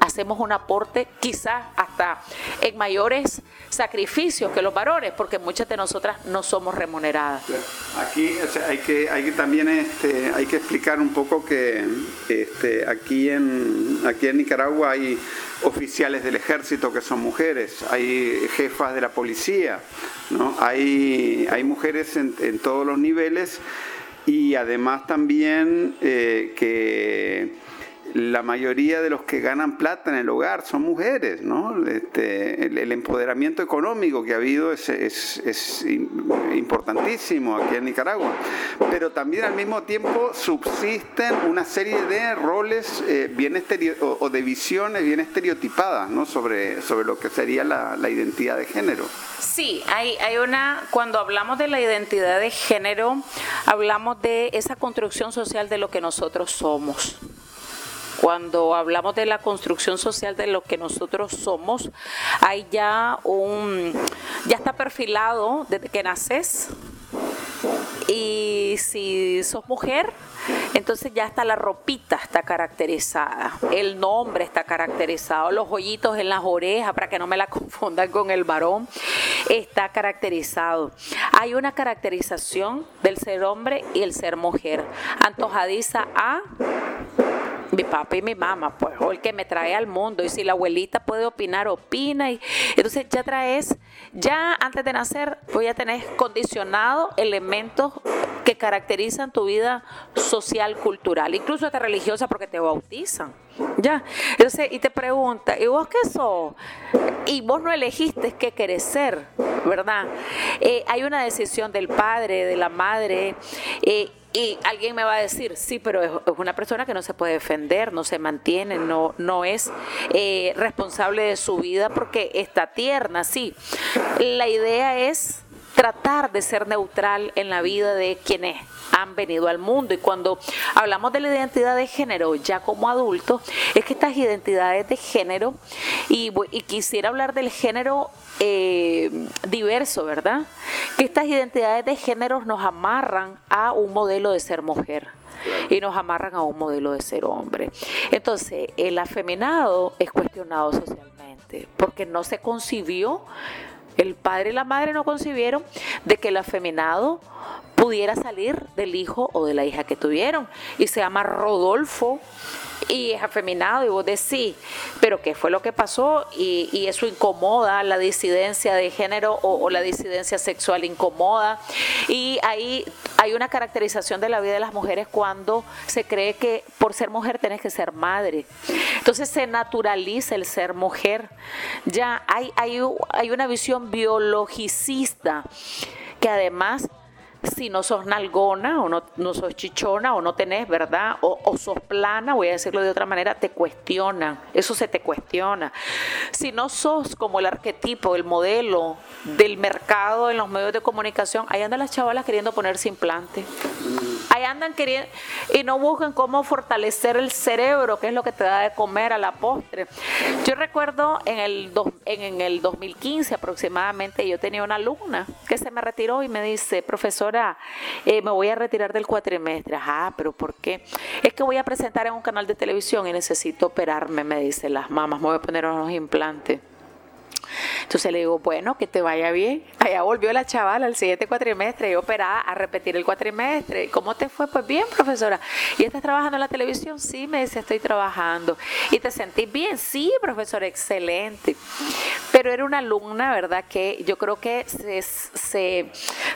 hacemos un aporte quizás hasta en mayores sacrificios que los varones, porque muchas de nosotras no somos remuneradas. Aquí hay que también este, hay que explicar un poco que este, aquí en aquí en Nicaragua hay oficiales del ejército que son mujeres, hay jefas de la policía, ¿no? hay, hay mujeres en, en todos los niveles y además también eh, que la mayoría de los que ganan plata en el hogar son mujeres, ¿no? Este, el, empoderamiento económico que ha habido es, es, importantísimo aquí en Nicaragua, pero también al mismo tiempo subsisten una serie de roles eh, bien o, de visiones bien estereotipadas, ¿no? Sobre, sobre lo que sería la, la identidad de género. Sí, hay, hay una, cuando hablamos de la identidad de género, hablamos de esa construcción social de lo que nosotros somos. Cuando hablamos de la construcción social de lo que nosotros somos, hay ya un, ya está perfilado desde que naces. Y si sos mujer, entonces ya está la ropita está caracterizada, el nombre está caracterizado, los hoyitos en las orejas, para que no me la confundan con el varón, está caracterizado. Hay una caracterización del ser hombre y el ser mujer, antojadiza a mi papá y mi mamá, pues, o el que me trae al mundo. Y si la abuelita puede opinar, opina. Y entonces ya traes, ya antes de nacer, voy a tener condicionado elementos que caracterizan tu vida social, cultural, incluso hasta religiosa porque te bautizan. Ya. Entonces, y te pregunta, ¿y vos qué sos? Y vos no elegiste qué querés ser, ¿verdad? Eh, hay una decisión del padre, de la madre. Eh, y alguien me va a decir, sí, pero es, una persona que no se puede defender, no se mantiene, no, no es eh, responsable de su vida porque está tierna, sí. La idea es tratar de ser neutral en la vida de quienes han venido al mundo. Y cuando hablamos de la identidad de género ya como adultos, es que estas identidades de género, y, y quisiera hablar del género eh, diverso, ¿verdad? Que estas identidades de género nos amarran a un modelo de ser mujer y nos amarran a un modelo de ser hombre. Entonces, el afeminado es cuestionado socialmente porque no se concibió, el padre y la madre no concibieron de que el afeminado pudiera salir del hijo o de la hija que tuvieron. Y se llama Rodolfo y es afeminado y vos decís, pero ¿qué fue lo que pasó? Y, eso incomoda, la disidencia de género o, la disidencia sexual incomoda. Y ahí hay una caracterización de la vida de las mujeres cuando se cree que por ser mujer tenés que ser madre. Entonces se naturaliza el ser mujer. Ya hay, hay, hay una visión biologicista que además si no sos nalgona o no, no sos chichona o no tenés, ¿verdad? O, sos plana, voy a decirlo de otra manera, te cuestionan, eso se te cuestiona. Si no sos como el arquetipo, el modelo del mercado en los medios de comunicación, ahí andan las chavalas queriendo ponerse implante. Ahí andan queriendo y no buscan cómo fortalecer el cerebro, que es lo que te da de comer a la postre. Yo recuerdo en el, en el 2015 aproximadamente, yo tenía una alumna que se me retiró y me dice, profesora, eh, me voy a retirar del cuatrimestre. Ah, pero ¿por qué? Es que voy a presentar en un canal de televisión y necesito operarme, me dice las mamás, me voy a poner unos implantes. Entonces le digo, bueno, que te vaya bien. Allá volvió la chavala al siguiente cuatrimestre y operada a repetir el cuatrimestre. ¿Cómo te fue? Pues bien, profesora. ¿Y estás trabajando en la televisión? Sí, me dice, estoy trabajando. ¿Y te sentís bien? Sí, profesora, excelente. Pero era una alumna, ¿verdad? Que yo creo que se, se,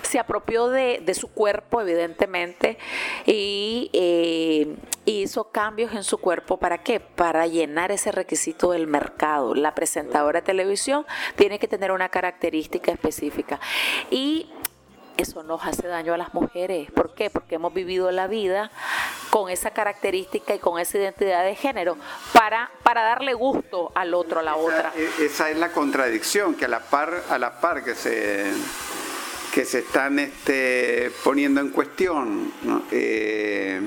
se apropió de, de, su cuerpo, evidentemente, y eh, hizo cambios en su cuerpo. ¿Para qué? Para llenar ese requisito del mercado. La presentadora de televisión tiene que tener una característica específica. Y eso nos hace daño a las mujeres. ¿Por qué? Porque hemos vivido la vida con esa característica y con esa identidad de género para, para darle gusto al otro, a la otra. E, esa es la contradicción, que a la par, a la par que se que se están este, poniendo en cuestión eh,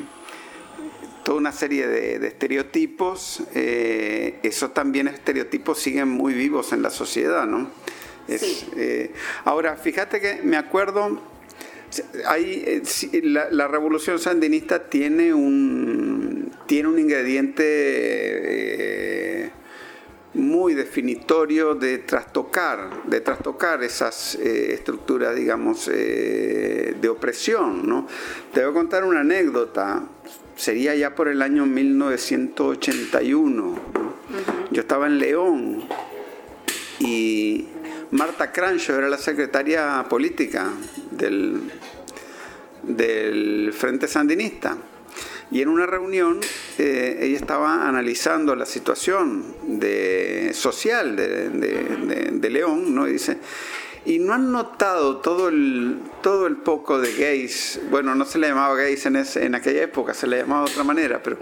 toda una serie de, estereotipos, eh, esos también estereotipos siguen muy vivos en la sociedad, ¿no? Eh, ahora, fíjate que me acuerdo, hay, eh, la, revolución sandinista tiene un, tiene un ingrediente muy definitorio de trastocar, de trastocar esas estructuras, digamos, de opresión, ¿no? Te voy a contar una anécdota sería ya por el año 1981. Yo estaba en León y Marta Crancho era la secretaria política del, del Frente Sandinista. Y en una reunión eh, ella estaba analizando la situación de, social de, de León, ¿no? Y dice, y no han notado todo el, todo el poco de gays, bueno, no se le llamaba gays en, en aquella época, se le llamaba de otra manera, pero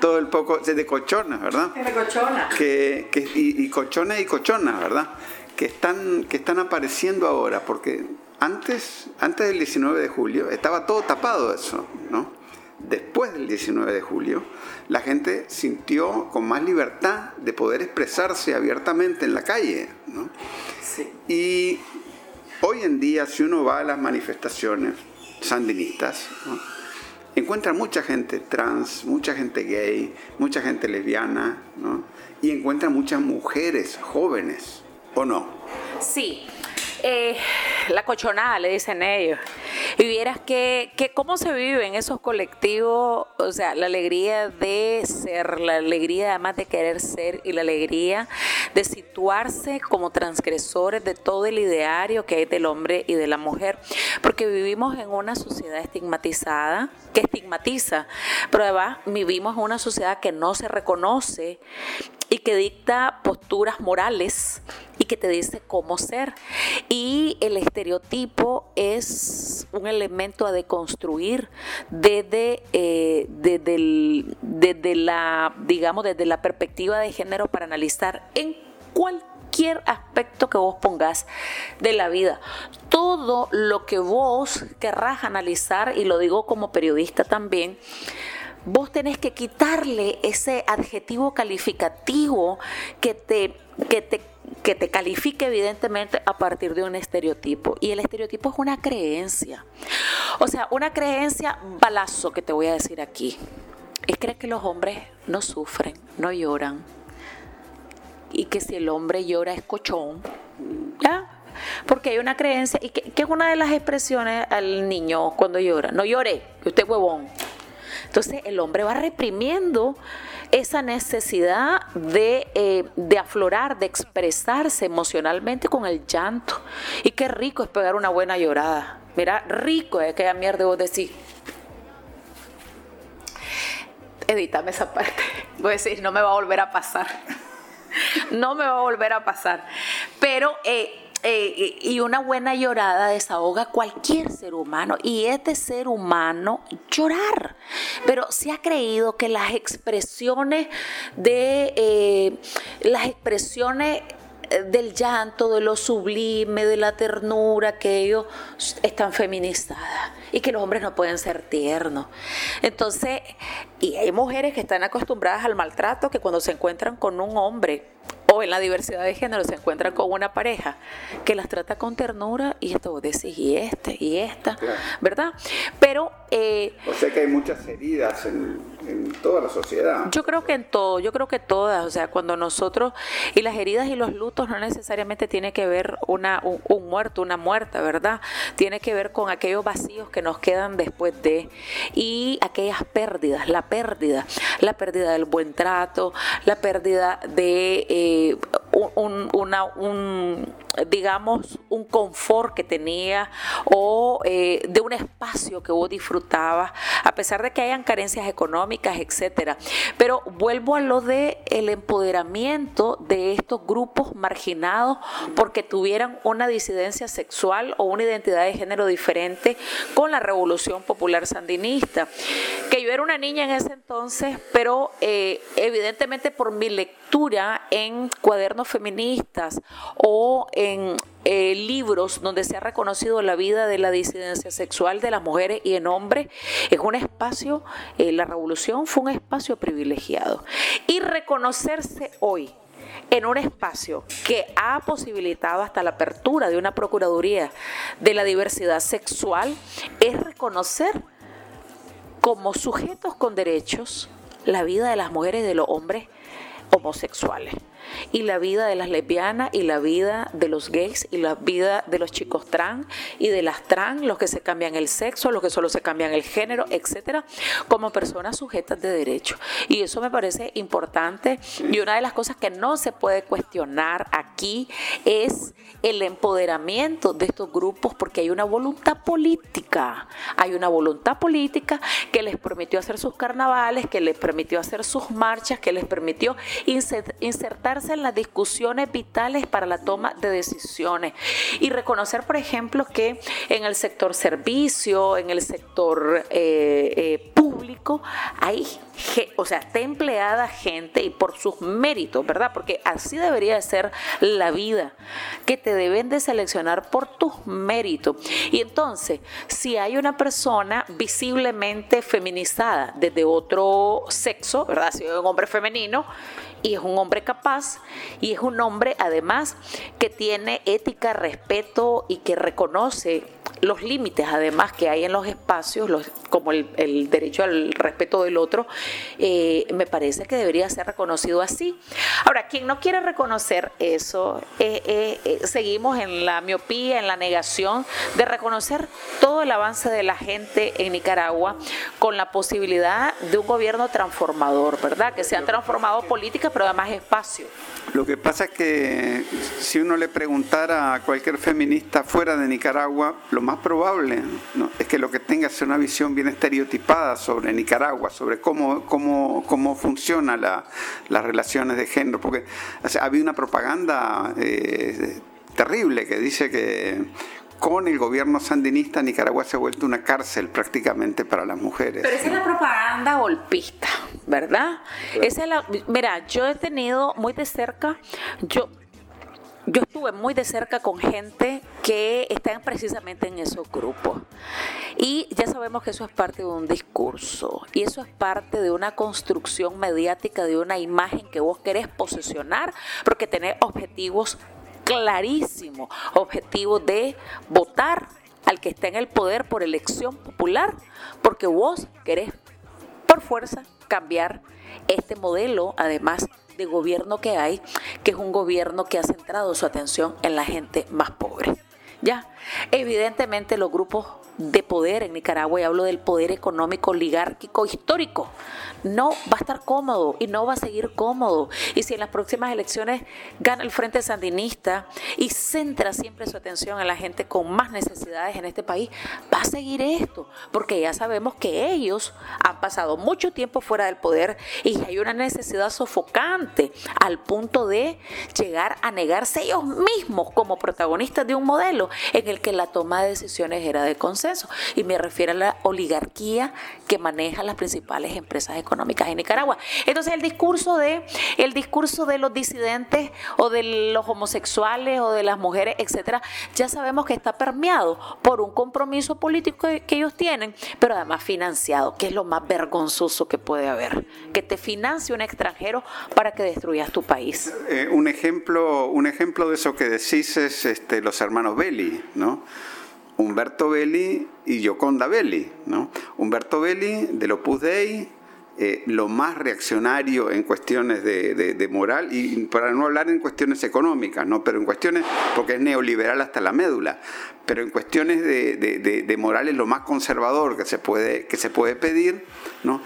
todo el poco de cochonas, ¿verdad? De cochona. Que, que, y, y cochones y cochonas, ¿verdad? Que están, que están apareciendo ahora, porque antes, antes del 19 de julio estaba todo tapado eso, ¿no? Después del 19 de julio, la gente sintió con más libertad de poder expresarse abiertamente en la calle, ¿no? Sí. Y Hoy en día, si uno va a las manifestaciones sandinistas, encuentra mucha gente trans, mucha gente gay, mucha gente lesbiana, y encuentra muchas mujeres jóvenes, ¿o no? Sí, eh, la cochonada, le dicen ellos. Y vieras que, que, cómo se vive en esos colectivos, o sea, la alegría de ser, la alegría además de querer ser y la alegría de situarse como transgresores de todo el ideario que hay del hombre y de la mujer. Porque vivimos en una sociedad estigmatizada, que estigmatiza, pero además vivimos en una sociedad que no se reconoce y que dicta posturas morales y que te dice cómo ser. Y el estereotipo es un elemento a deconstruir desde, eh, desde, la, digamos, desde la perspectiva de género para analizar en cualquier aspecto que vos pongas de la vida. Todo lo que vos querrás analizar, y lo digo como periodista también, vos tenés que quitarle ese adjetivo calificativo que te, que te, que te califique evidentemente a partir de un estereotipo. Y el estereotipo es una creencia. O sea, una creencia balazo que te voy a decir aquí. Es creer que los hombres no sufren, no lloran. Y que si el hombre llora es cochón. ¿Ya? Porque hay una creencia, y que, es una de las expresiones al niño cuando llora. No llore, usted huevón. Entonces el hombre va reprimiendo esa necesidad eh, de, aflorar, de expresarse emocionalmente con el llanto. Y qué rico es pegar una buena llorada. Mira, rico es aquella mierda vos decís. Edítame esa parte. Voy a decir, no me va a volver a pasar. No me va a volver a pasar. Pero eh, eh, y una buena llorada desahoga cualquier ser humano y este ser humano llorar. Pero se ha creído que las expresiones de eh, las expresiones del llanto, de lo sublime, de la ternura, que ellos están feminizadas y que los hombres no pueden ser tiernos. Entonces, y hay mujeres que están acostumbradas al maltrato que cuando se encuentran con un hombre o en la diversidad de género se encuentran con una pareja que las trata con ternura y esto vos decís, y este, y esta, ¿verdad? Pero... Eh, o sea que hay muchas heridas en, en, toda la sociedad. Yo creo que en todo, yo creo que todas, o sea, cuando nosotros, y las heridas y los lutos no necesariamente tiene que ver una, un, muerto, una muerta, ¿verdad? Tiene que ver con aquellos vacíos que nos quedan después de, y aquellas pérdidas, la pérdida, la pérdida del buen trato, la pérdida de... Eh, un, digamos, un confort que tenía o eh, de un espacio que vos disfrutabas, a pesar de que hayan carencias económicas, etcétera. Pero vuelvo a lo de el empoderamiento de estos grupos marginados porque tuvieran una disidencia sexual o una identidad de género diferente con la revolución popular sandinista. Que yo era una niña en ese entonces, pero eh, evidentemente por mi lectura en cuadernos feministas o en eh, libros donde se ha reconocido la vida de la disidencia sexual de las mujeres y en hombres, es un espacio, eh, la revolución fue un espacio privilegiado. Y reconocerse hoy en un espacio que ha posibilitado hasta la apertura de una Procuraduría de la Diversidad Sexual es reconocer como sujetos con derechos la vida de las mujeres y de los hombres homosexuales y la vida de las lesbianas y la vida de los gays y la vida de los chicos trans y de las trans, los que se cambian el sexo, los que solo se cambian el género, etcétera, como personas sujetas de derecho. Y eso me parece importante y una de las cosas que no se puede cuestionar aquí es el empoderamiento de estos grupos porque hay una voluntad política, hay una voluntad política que les permitió hacer sus carnavales, que les permitió hacer sus marchas, que les permitió en las discusiones vitales para la toma de decisiones y reconocer, por ejemplo, que en el sector servicio, en el sector eh, eh, público, hay, o sea, está empleada gente y por sus méritos, ¿verdad? Porque así debería ser la vida, que te deben de seleccionar por tus méritos. Y entonces, si hay una persona visiblemente feminizada desde otro sexo, ¿verdad? Si es un hombre femenino, y es un hombre capaz y es un hombre además que tiene ética, respeto y que reconoce los límites además que hay en los espacios, los, como el, derecho al respeto del otro, eh, me parece que debería ser reconocido así. Ahora, quien no quiere reconocer eso, eh, eh, seguimos en la miopía, en la negación de reconocer todo el avance de la gente en Nicaragua con la posibilidad de un gobierno transformador, ¿verdad? Que se han transformado políticas, pero además espacio. Lo que pasa es que si uno le preguntara a cualquier feminista fuera de Nicaragua, lo más probable es que lo que tenga sea una visión bien estereotipada sobre Nicaragua, sobre cómo, cómo, cómo funcionan las relaciones de género, porque había una propaganda eh, terrible que dice que con el gobierno sandinista Nicaragua se ha vuelto una cárcel prácticamente para las mujeres. Pero esa es la propaganda golpista, ¿verdad? Esa es la, mira, yo he tenido muy de cerca, yo yo estuve muy de cerca con gente que están precisamente en esos grupos. Y ya sabemos que eso es parte de un discurso. Y eso es parte de una construcción mediática, de una imagen que vos querés posesionar, porque tenés objetivos clarísimos. Objetivos de votar al que está en el poder por elección popular, porque vos querés por fuerza cambiar este modelo, además de gobierno que hay, que es un gobierno que ha centrado su atención en la gente más pobre. Ya, evidentemente los grupos de poder en Nicaragua, y hablo del poder económico oligárquico histórico, no va a estar cómodo y no va a seguir cómodo. Y si en las próximas elecciones gana el Frente Sandinista y centra siempre su atención a la gente con más necesidades en este país, va a seguir esto, porque ya sabemos que ellos han pasado mucho tiempo fuera del poder y hay una necesidad sofocante al punto de llegar a negarse ellos mismos como protagonistas de un modelo en el que la toma de decisiones era de consenso. Y me refiero a la oligarquía que maneja las principales empresas económicas en Nicaragua. Entonces el discurso de, el discurso de los disidentes o de los homosexuales o de las mujeres, etcétera, ya sabemos que está permeado por un compromiso político que ellos tienen, pero además financiado, que es lo más vergonzoso que puede haber, que te financie un extranjero para que destruyas tu país. Eh, un ejemplo, un ejemplo de eso que decís es este, los hermanos Belli, ¿no? Humberto Belli y Gioconda Belli, ¿no? Humberto Belli del Opus Dei, eh, lo más reaccionario en cuestiones de, moral y para no hablar en cuestiones económicas, ¿no? pero en cuestiones, porque es neoliberal hasta la médula, pero en cuestiones de, moral es lo más conservador que se puede, que se puede pedir, ¿no?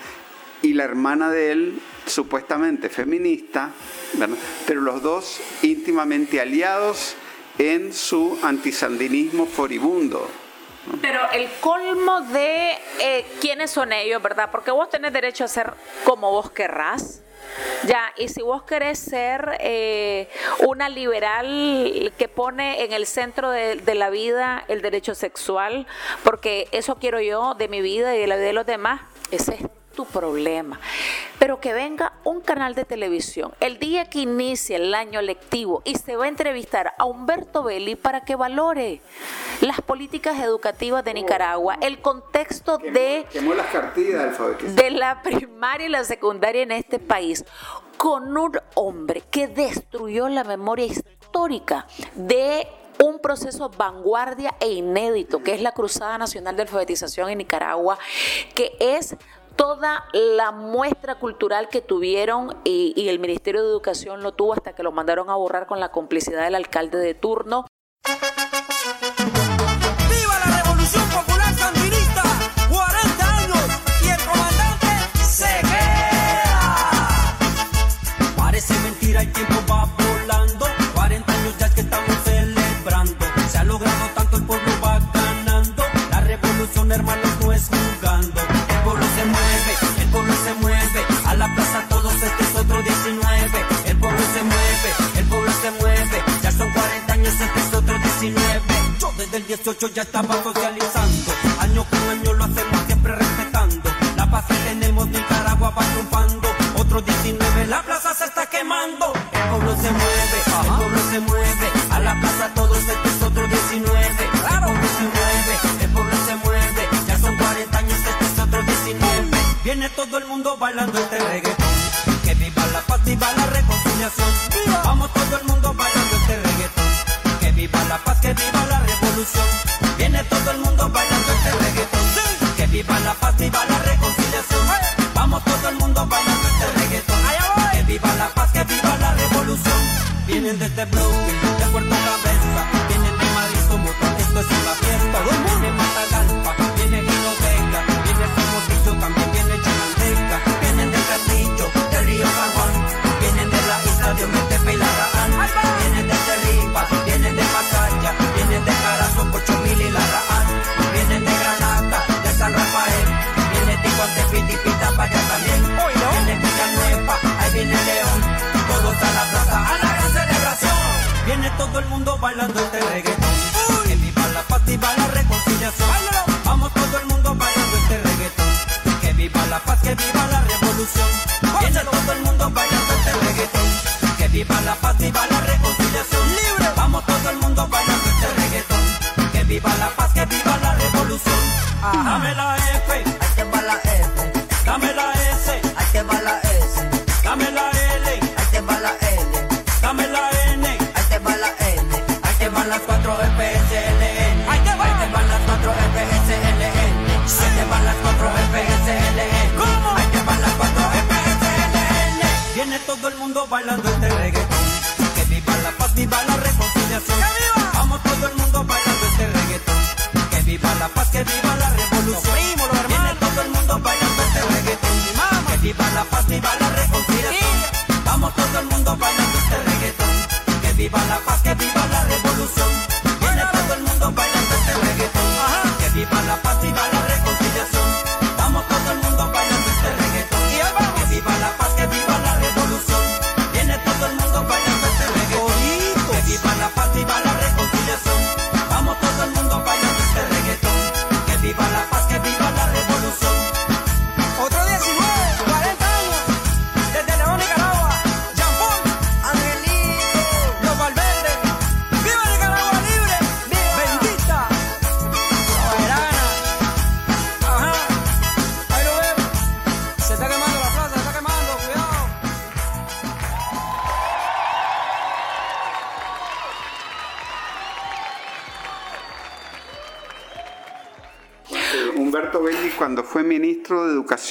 y la hermana de él supuestamente feminista, pero los dos íntimamente aliados en su antisandinismo furibundo. Pero el colmo de eh, quiénes son ellos, ¿verdad? Porque vos tenés derecho a ser como vos querrás. Ya, y si vos querés ser eh, una liberal que pone en el centro de, la vida el derecho sexual, porque eso quiero yo de mi vida y de la vida de los demás, ese es tu problema. Pero que venga un canal de televisión el día que inicie el año lectivo y se va a entrevistar a Humberto Belli para que valore las políticas educativas de Nicaragua, el contexto de, de la primaria y la secundaria en este país, con un hombre que destruyó la memoria histórica de un proceso vanguardia e inédito, que es la Cruzada Nacional de Alfabetización en Nicaragua, que es toda la muestra cultural que tuvieron y, el Ministerio de Educación lo tuvo hasta que lo mandaron a borrar con la complicidad del alcalde de turno. 18 ya estaba socializando.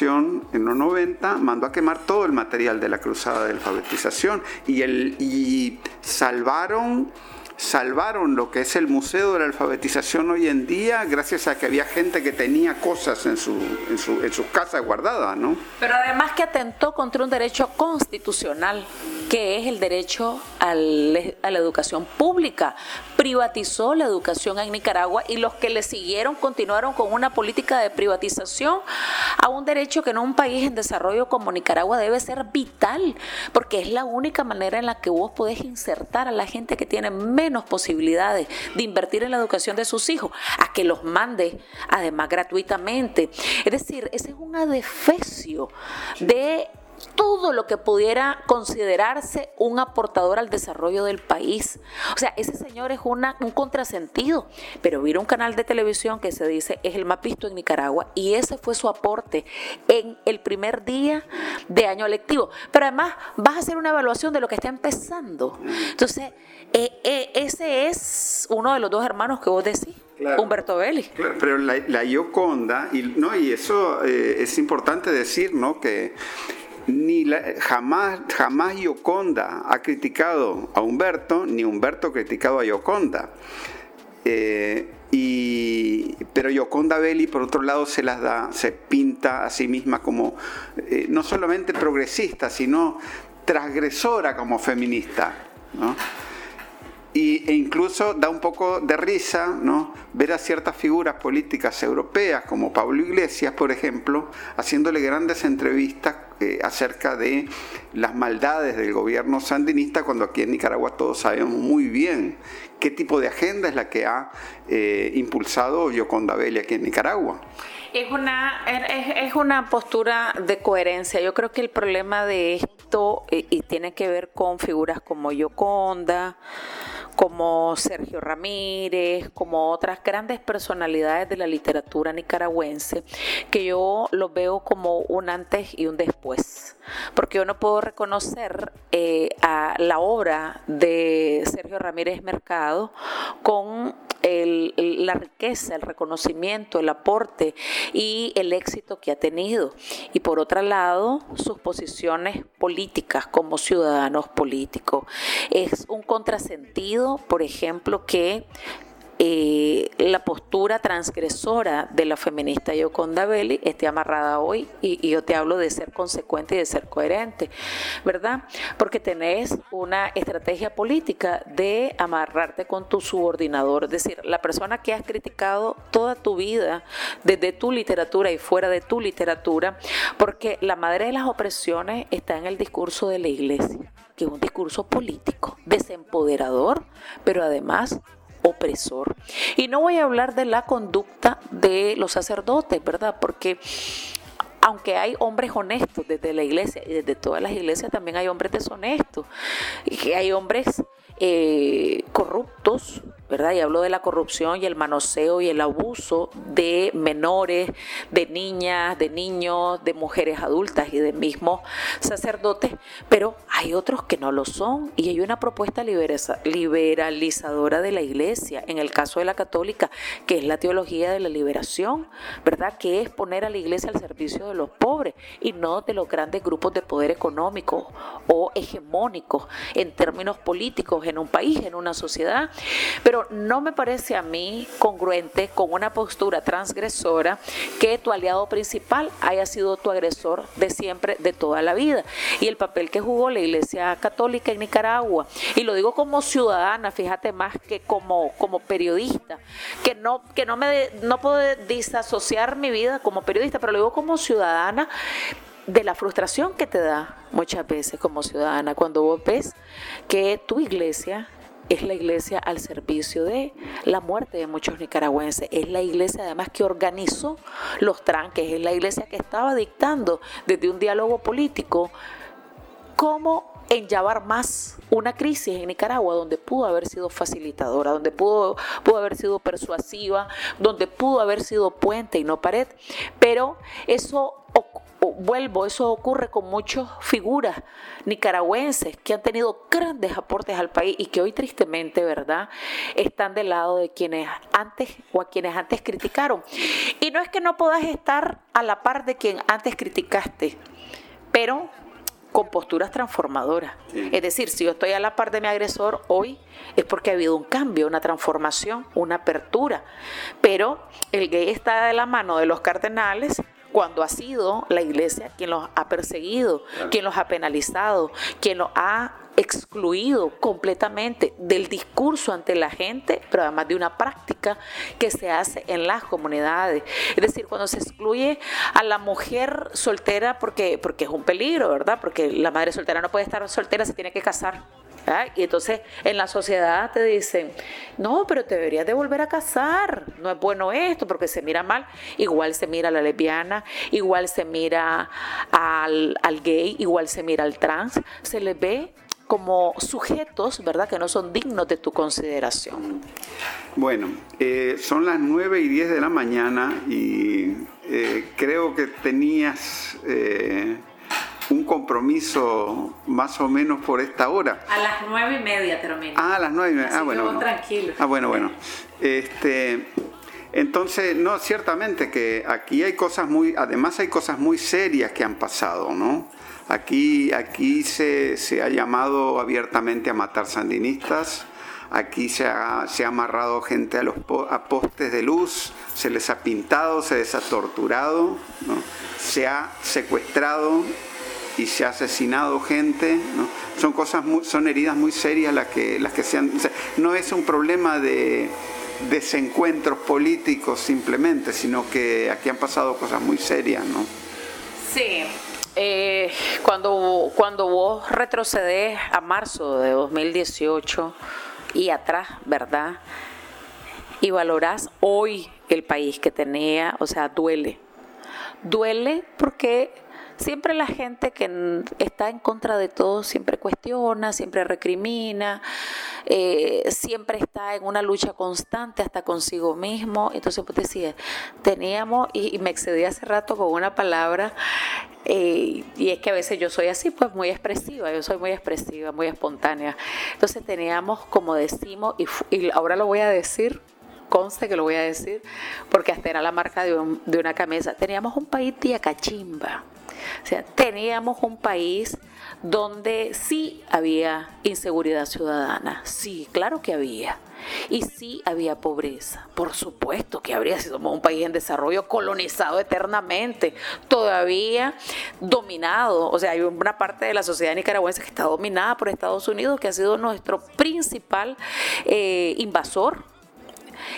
En los 90, mandó a quemar todo el material de la cruzada de alfabetización y, y salvaron salvaron lo que es el Museo de la Alfabetización hoy en día gracias a que había gente que tenía cosas en, su, en, su, en sus casas guardadas, ¿no? Pero además que atentó contra un derecho constitucional, que es el derecho a la educación pública. Privatizó la educación en Nicaragua y los que le siguieron continuaron con una política de privatización a un derecho que en un país en desarrollo como Nicaragua debe ser vital, porque es la única manera en la que vos podés insertar a la gente que tiene menos menos posibilidades de invertir en la educación de sus hijos, a que los mande además gratuitamente. Es decir, ese es un adefesio de todo lo que pudiera considerarse un aportador al desarrollo del país. O sea, ese señor es una, un contrasentido, pero vino un canal de televisión que se dice es el más visto en Nicaragua y ese fue su aporte en el primer día de año lectivo. Pero además vas a hacer una evaluación de lo que está empezando. Entonces, eh, eh, ese es uno de los dos hermanos que vos decís. Humberto Belli. pero la, la Yoconda, y, no, y eso eh, es importante decir, ¿no? Que ni jamás, jamás Yoconda ha criticado a Humberto, ni Humberto ha criticado a Yoconda. Eh, y, pero Yoconda Belli, por otro lado, se las da, se pinta a sí misma como eh, no solamente progresista, sino transgresora como feminista. ¿no? E incluso da un poco de risa ¿no? ver a ciertas figuras políticas europeas como Pablo Iglesias, por ejemplo, haciéndole grandes entrevistas eh, acerca de las maldades del gobierno sandinista, cuando aquí en Nicaragua todos sabemos muy bien qué tipo de agenda es la que ha eh, impulsado Yoconda Belli aquí en Nicaragua. Es una, es, una postura de coherencia. Yo creo que el problema de esto, eh, y tiene que ver con figuras como Yoconda, como Sergio Ramírez, como otras grandes personalidades de la literatura nicaragüense, que yo los veo como un antes y un después, porque yo no puedo reconocer eh, a la obra de Sergio Ramírez Mercado con la riqueza, el reconocimiento, el aporte y el éxito que ha tenido. Y por otro lado, sus posiciones políticas como ciudadanos políticos. Es un contrasentido, por ejemplo, que eh, la postura transgresora de la feminista Yoconda Belli esté amarrada hoy y, yo te hablo de ser consecuente y de ser coherente, ¿verdad? Porque tenés una estrategia política de amarrarte con tu subordinador, es decir, la persona que has criticado toda tu vida desde tu literatura y fuera de tu literatura, porque la madre de las opresiones está en el discurso de la iglesia que es un discurso político, desempoderador, pero además opresor. Y no voy a hablar de la conducta de los sacerdotes, ¿verdad? Porque aunque hay hombres honestos desde la iglesia y desde todas las iglesias también hay hombres deshonestos y que hay hombres eh, corruptos, ¿verdad? Y hablo de la corrupción y el manoseo y el abuso de menores, de niñas, de niños, de mujeres adultas y de mismos sacerdotes, pero hay otros que no lo son y hay una propuesta liberalizadora de la iglesia, en el caso de la católica, que es la teología de la liberación, ¿verdad? Que es poner a la iglesia al servicio de los pobres y no de los grandes grupos de poder económico o hegemónicos en términos políticos en un país, en una sociedad. Pero no me parece a mí congruente con una postura transgresora que tu aliado principal haya sido tu agresor de siempre, de toda la vida. Y el papel que jugó la Iglesia Católica en Nicaragua, y lo digo como ciudadana, fíjate más que como, como periodista, que no, que no me no puedo disasociar mi vida como periodista, pero lo digo como ciudadana de la frustración que te da muchas veces como ciudadana cuando vos ves que tu iglesia es la iglesia al servicio de la muerte de muchos nicaragüenses. Es la iglesia además que organizó los tranques, es la iglesia que estaba dictando desde un diálogo político cómo enllavar más una crisis en Nicaragua donde pudo haber sido facilitadora, donde pudo, pudo haber sido persuasiva, donde pudo haber sido puente y no pared. Pero eso vuelvo, eso ocurre con muchas figuras nicaragüenses que han tenido grandes aportes al país y que hoy tristemente, ¿verdad?, están del lado de quienes antes o a quienes antes criticaron. Y no es que no puedas estar a la par de quien antes criticaste, pero con posturas transformadoras. Es decir, si yo estoy a la par de mi agresor hoy es porque ha habido un cambio, una transformación, una apertura. Pero el gay está de la mano de los cardenales cuando ha sido la iglesia quien los ha perseguido, quien los ha penalizado, quien los ha excluido completamente del discurso ante la gente, pero además de una práctica que se hace en las comunidades. Es decir, cuando se excluye a la mujer soltera porque, porque es un peligro, ¿verdad? Porque la madre soltera no puede estar soltera, se tiene que casar. Y entonces en la sociedad te dicen, no, pero te deberías de volver a casar, no es bueno esto porque se mira mal. Igual se mira a la lesbiana, igual se mira al, al gay, igual se mira al trans, se les ve como sujetos, ¿verdad?, que no son dignos de tu consideración. Bueno, eh, son las 9 y 10 de la mañana y eh, creo que tenías eh, un compromiso más o menos por esta hora. A las nueve y media termina. Ah, a las nueve y media. ah, bueno. Tranquilo. Ah, bueno, bueno. Este, entonces, no, ciertamente que aquí hay cosas muy, además hay cosas muy serias que han pasado, ¿no? Aquí, aquí se, se ha llamado abiertamente a matar sandinistas, aquí se ha, se ha amarrado gente a los a postes de luz, se les ha pintado, se les ha torturado, se ha secuestrado y se ha asesinado gente, son cosas son heridas muy serias las que las que se han, no es un problema de desencuentros políticos simplemente, sino que aquí han pasado cosas muy serias, ¿no? Sí. Eh, cuando, cuando vos retrocedes a marzo de 2018 y atrás, ¿verdad? Y valorás hoy el país que tenía, o sea, duele. Duele porque siempre la gente que está en contra de todo siempre cuestiona, siempre recrimina, eh, siempre está en una lucha constante hasta consigo mismo. Entonces, pues decía, teníamos, y, me excedí hace rato con una palabra, eh, y es que a veces yo soy así, pues muy expresiva, yo soy muy expresiva, muy espontánea. Entonces teníamos, como decimos, y, ahora lo voy a decir, conste que lo voy a decir, porque hasta era la marca de, de una camisa, teníamos un país tía cachimba. O sea, teníamos un país donde sí había inseguridad ciudadana, sí, claro que había. Y sí había pobreza, por supuesto que habría sido un país en desarrollo colonizado eternamente, todavía dominado, o sea, hay una parte de la sociedad nicaragüense que está dominada por Estados Unidos, que ha sido nuestro principal eh, invasor.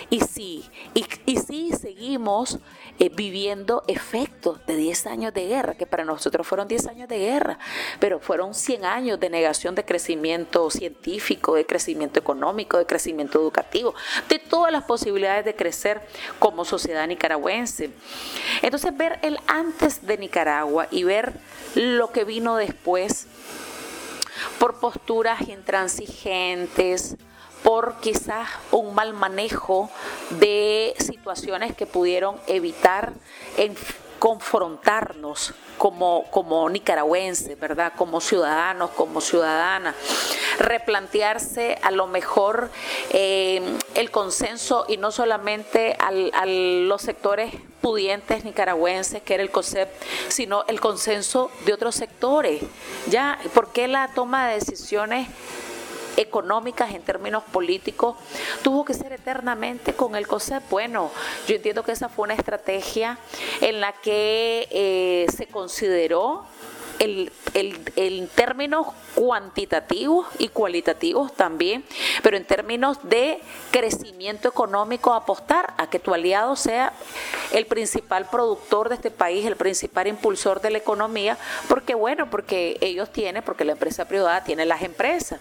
Y sí, y sí seguimos eh, viviendo efectos de 10 años de guerra, que para nosotros fueron 10 años de guerra, pero fueron 100 años de negación de crecimiento científico, de crecimiento económico, de crecimiento educativo, de todas las posibilidades de crecer como sociedad nicaragüense. Entonces ver el antes de Nicaragua y ver lo que vino después por posturas intransigentes, por quizás un mal manejo de situaciones que pudieron evitar en confrontarnos como, como nicaragüenses, ¿verdad? Como ciudadanos, como ciudadanas, replantearse a lo mejor eh, el consenso y no solamente a los sectores pudientes nicaragüenses, que era el COSEP, sino el consenso de otros sectores. ¿Ya? ¿Por qué la toma de decisiones económicas, en términos políticos, tuvo que ser eternamente con el COSEP. Bueno, yo entiendo que esa fue una estrategia en la que eh, se consideró el, en términos cuantitativos y cualitativos también, pero en términos de crecimiento económico, apostar a que tu aliado sea el principal productor de este país, el principal impulsor de la economía, porque bueno, porque ellos tienen, porque la empresa privada tiene las empresas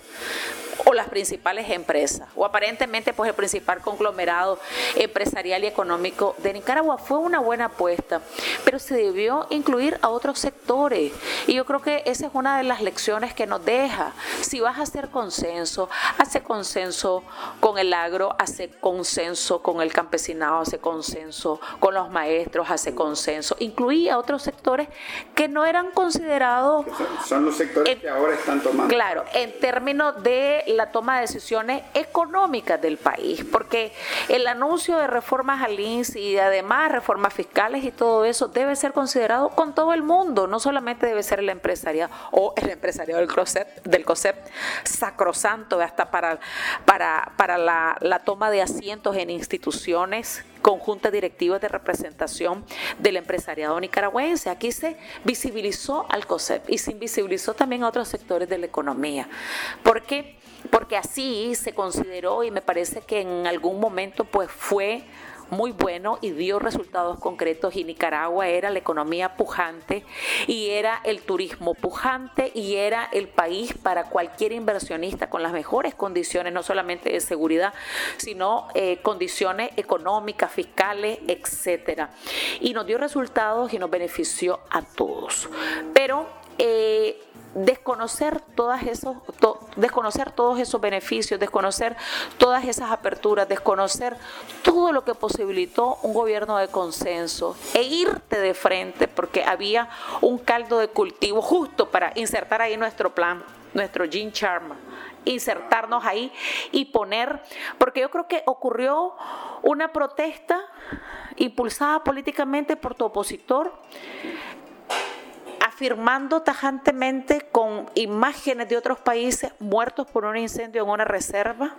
o las principales empresas, o aparentemente pues el principal conglomerado empresarial y económico de Nicaragua. Fue una buena apuesta, pero se debió incluir a otros sectores. Y yo creo que esa es una de las lecciones que nos deja. Si vas a hacer consenso, hace consenso con el agro, hace consenso con el campesinado, hace consenso con los maestros, hace consenso. Incluía a otros sectores que no eran considerados... Son los sectores que ahora están tomando. Claro, en términos de la toma de decisiones económicas del país, porque el anuncio de reformas al INS y además reformas fiscales y todo eso debe ser considerado con todo el mundo, no solamente debe ser el empresariado o el empresariado del COSEP, del COSEP sacrosanto hasta para, para, para la, la toma de asientos en instituciones conjuntas directivas de representación del empresariado nicaragüense. Aquí se visibilizó al COSEP y se invisibilizó también a otros sectores de la economía. ¿Por qué? Porque así se consideró y me parece que en algún momento pues fue muy bueno y dio resultados concretos y Nicaragua era la economía pujante y era el turismo pujante y era el país para cualquier inversionista con las mejores condiciones, no solamente de seguridad, sino eh, condiciones económicas, fiscales, etcétera. Y nos dio resultados y nos benefició a todos. Pero eh, desconocer todas esos desconocer todos esos beneficios, desconocer todas esas aperturas, desconocer todo lo que posibilitó un gobierno de consenso e irte de frente porque había un caldo de cultivo justo para insertar ahí nuestro plan, nuestro Gene Charma, insertarnos ahí y poner, porque yo creo que ocurrió una protesta impulsada políticamente por tu opositor afirmando tajantemente con imágenes de otros países muertos por un incendio en una reserva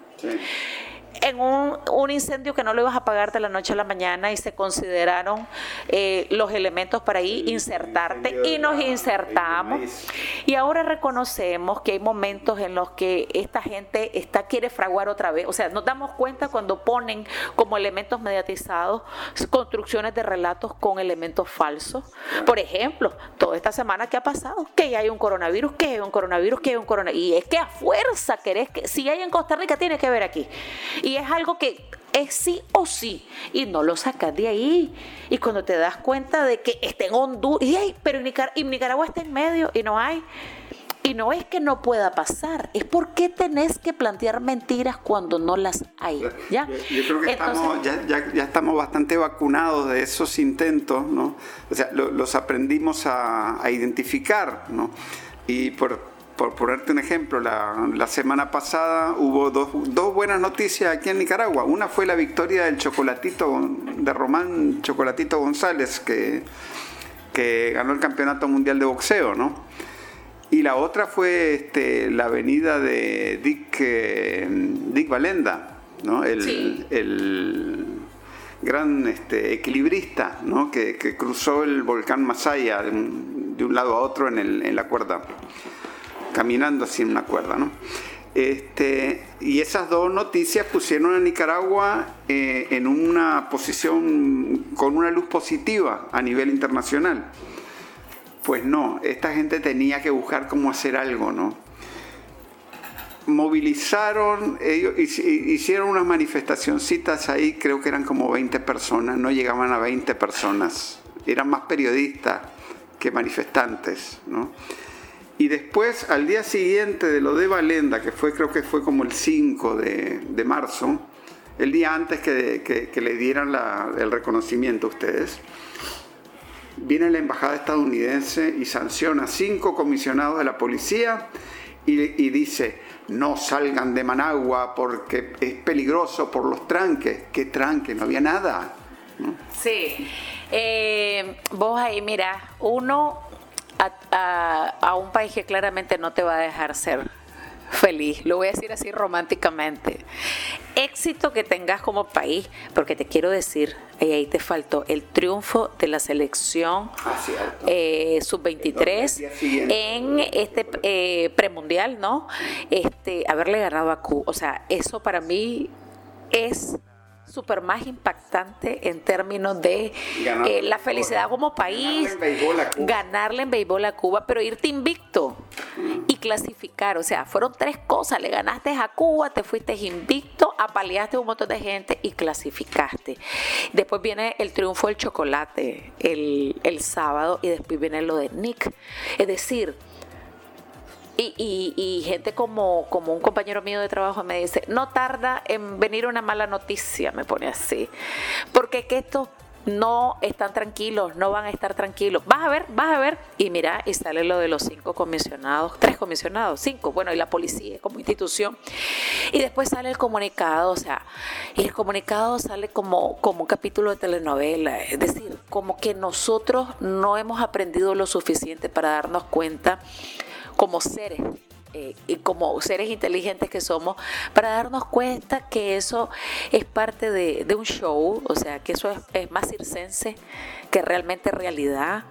en un, un, incendio que no lo ibas a apagar de la noche a la mañana y se consideraron eh, los elementos para ahí insertarte y nos insertamos. Y ahora reconocemos que hay momentos en los que esta gente está quiere fraguar otra vez. O sea, nos damos cuenta cuando ponen como elementos mediatizados construcciones de relatos con elementos falsos. Por ejemplo, toda esta semana que ha pasado, que hay un coronavirus, que hay un coronavirus, que hay un coronavirus. Y es que a fuerza querés que si hay en Costa Rica tiene que ver aquí. Y es algo que es sí o sí y no lo sacas de ahí. Y cuando te das cuenta de que está en Honduras, y, pero Nicaragua está en medio y no hay. Y no es que no pueda pasar, es porque tenés que plantear mentiras cuando no las hay. ¿ya? Yo, creo que estamos, ya, ya, estamos bastante vacunados de esos intentos, ¿no? O sea, los aprendimos a, a identificar, ¿no? Y por, por ponerte un ejemplo, la, semana pasada hubo dos, buenas noticias aquí en Nicaragua. Una fue la victoria del Chocolatito, de Román Chocolatito González, que, que ganó el Campeonato Mundial de Boxeo, ¿no? Y la otra fue este, la venida de Dick, eh, Dick Valenda, ¿no? El, gran este, equilibrista, ¿no? Que, cruzó el volcán Masaya de un, lado a otro en, en la cuerda caminando así en una cuerda, ¿no? Este, y esas dos noticias pusieron a Nicaragua eh, en una posición con una luz positiva a nivel internacional. Pues no, esta gente tenía que buscar cómo hacer algo, ¿no? Movilizaron, ellos hicieron unas manifestacioncitas ahí, creo que eran como 20 personas, no llegaban a 20 personas, eran más periodistas que manifestantes, ¿no? Y después, al día siguiente de lo de Valenda, que fue, creo que fue como el 5 de, marzo, el día antes que, le dieran el reconocimiento a ustedes, viene la embajada estadounidense y sanciona a cinco comisionados de la policía y, dice, no salgan de Managua porque es peligroso por los tranques. ¿Qué tranques? No había nada. Sí. Eh, vos ahí, mira, uno a, un país que claramente no te va a dejar ser feliz, lo voy a decir así románticamente. Éxito que tengas como país, porque te quiero decir, y ahí te faltó el triunfo de la selección ah, eh, sub-23 en este eh, premundial, ¿no? Este, haberle ganado a Cuba, o sea, eso para mí es súper más impactante en términos de eh, la felicidad como país, ganarle en, béisbol a Cuba, pero irte invicto. Y clasificar. O sea, fueron tres cosas. Le ganaste a Cuba, te fuiste invicto, apaleaste a un montón de gente y clasificaste. Después viene el triunfo del chocolate el, el sábado y después viene lo de Nick. Es decir, y, gente como, como un compañero mío de trabajo me dice, no tarda en venir una mala noticia, me pone así. Porque que estos no están tranquilos, no van a estar tranquilos. Vas a ver, vas a ver. Y mira, y sale lo de los cinco comisionados, tres comisionados, cinco, bueno, y la policía como institución. Y después sale el comunicado, o sea, y el comunicado sale como, como un capítulo de telenovela. Es decir, como que nosotros no hemos aprendido lo suficiente para darnos cuenta como seres eh, y como seres inteligentes que somos, para darnos cuenta que eso es parte de, un show, o sea, que eso es, más circense que realmente realidad,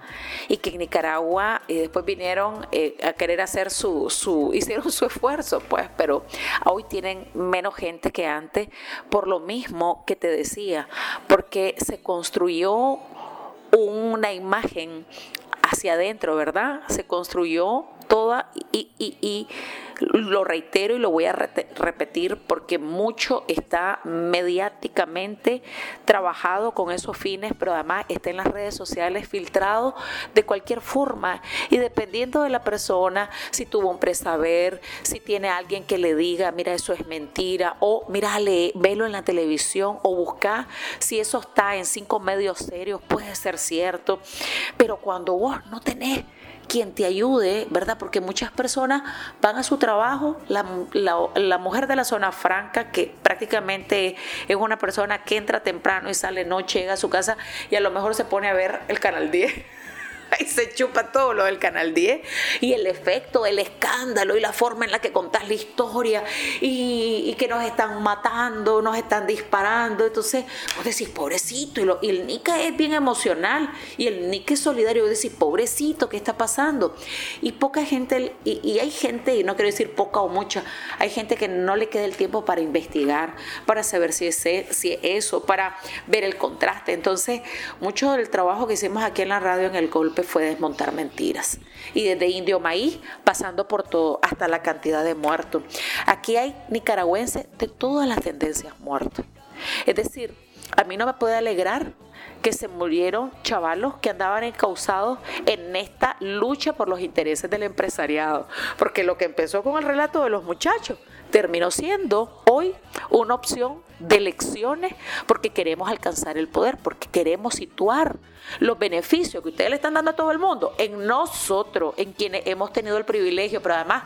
y que en Nicaragua y después vinieron eh, a querer hacer su, su, hicieron su esfuerzo, pues, pero hoy tienen menos gente que antes, por lo mismo que te decía, porque se construyó una imagen hacia adentro, ¿verdad? Se construyó toda y, y, lo reitero y lo voy a repetir porque mucho está mediáticamente trabajado con esos fines, pero además está en las redes sociales filtrado de cualquier forma. Y dependiendo de la persona, si tuvo un presaber, si tiene alguien que le diga, mira, eso es mentira, o mira, velo en la televisión, o busca si eso está en cinco medios serios, puede ser cierto, pero cuando vos no tenés quien te ayude, ¿verdad? Porque muchas personas van a su trabajo, la, la, mujer de la zona franca, que prácticamente es una persona que entra temprano y sale noche, llega a su casa y a lo mejor se pone a ver el canal 10 y se chupa todo lo del Canal 10 y el efecto, el escándalo y la forma en la que contás la historia y, que nos están matando, nos están disparando. Entonces, vos decís, pobrecito, y, lo, y el Nica es bien emocional y el Nica es solidario. Vos decís, pobrecito, ¿qué está pasando? Y poca gente, y, hay gente, y no quiero decir poca o mucha, hay gente que no le queda el tiempo para investigar, para saber si es, si es eso, para ver el contraste. Entonces, mucho del trabajo que hicimos aquí en la radio en el golpe fue desmontar mentiras. Y desde Indio Maíz, pasando por todo, hasta la cantidad de muertos. Aquí hay nicaragüenses de todas las tendencias muertos. Es decir, a mí no me puede alegrar que se murieron chavalos que andaban encausados en esta lucha por los intereses del empresariado. Porque lo que empezó con el relato de los muchachos terminó siendo hoy una opción de elecciones porque queremos alcanzar el poder, porque queremos situar los beneficios que ustedes le están dando a todo el mundo en nosotros, en quienes hemos tenido el privilegio, pero además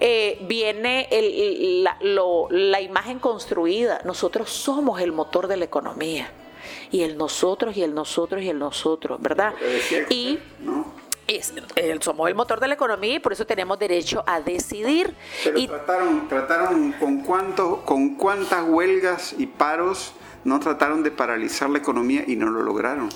eh, viene la imagen construida. Nosotros somos el motor de la economía y el nosotros y el nosotros y el nosotros, ¿verdad? Y somos el motor de la economía y por eso tenemos derecho a decidir. Pero trataron, trataron con cuánto, con cuántas huelgas y paros no trataron de paralizar la economía y no lo lograron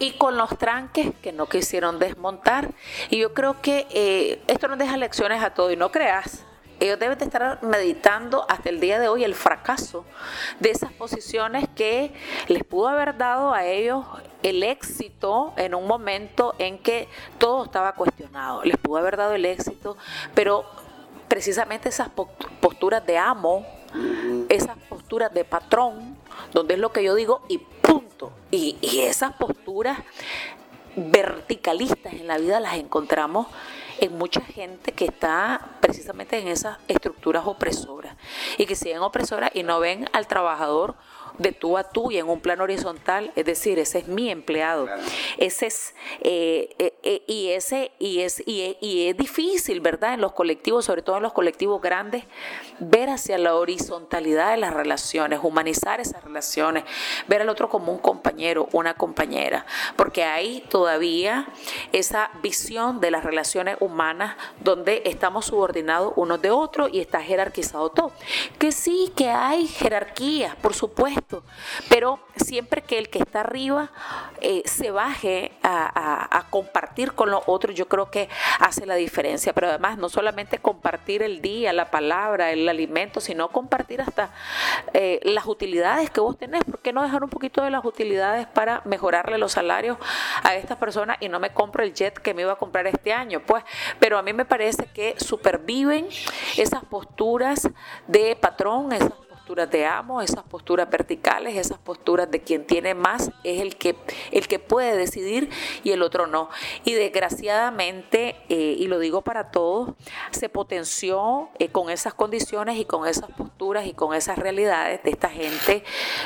y con los tranques que no quisieron desmontar. Y yo creo que eh, esto nos deja lecciones a todos y no creas, ellos deben de estar meditando hasta el día de hoy el fracaso de esas posiciones que les pudo haber dado a ellos el éxito en un momento en que todo estaba cuestionado. Les pudo haber dado el éxito, pero precisamente esas posturas de amo, esas posturas de patrón, donde es lo que yo digo y punto. Y, y esas posturas verticalistas en la vida las encontramos en mucha gente que está precisamente en esas estructuras opresoras y que siguen opresoras y no ven al trabajador de tú a tú y en un plano horizontal, es decir, ese es mi empleado. Ese es, eh, eh, eh, y ese, y es, y es, difícil, ¿verdad? En los colectivos, sobre todo en los colectivos grandes, ver hacia la horizontalidad de las relaciones, humanizar esas relaciones, ver al otro como un compañero, una compañera, porque hay todavía esa visión de las relaciones humanas donde estamos subordinados unos de otros y está jerarquizado todo. Que sí, que hay jerarquías, por supuesto pero siempre que el que está arriba eh, se baje a, compartir con los otros, yo creo que hace la diferencia. Pero además, no solamente compartir el día, la palabra, el alimento, sino compartir hasta eh, las utilidades que vos tenés. ¿Por qué no dejar un poquito de las utilidades para mejorarle los salarios a estas personas y no me compro el jet que me iba a comprar este año? Pues, pero a mí me parece que súper viven esas posturas de patrón, esas de amo, esas posturas verticales, esas posturas de quien tiene más es el que, el que puede decidir y el otro no. Y desgraciadamente, eh, y lo digo para todos, se potenció eh, con esas condiciones y con esas posturas y con esas realidades de esta gente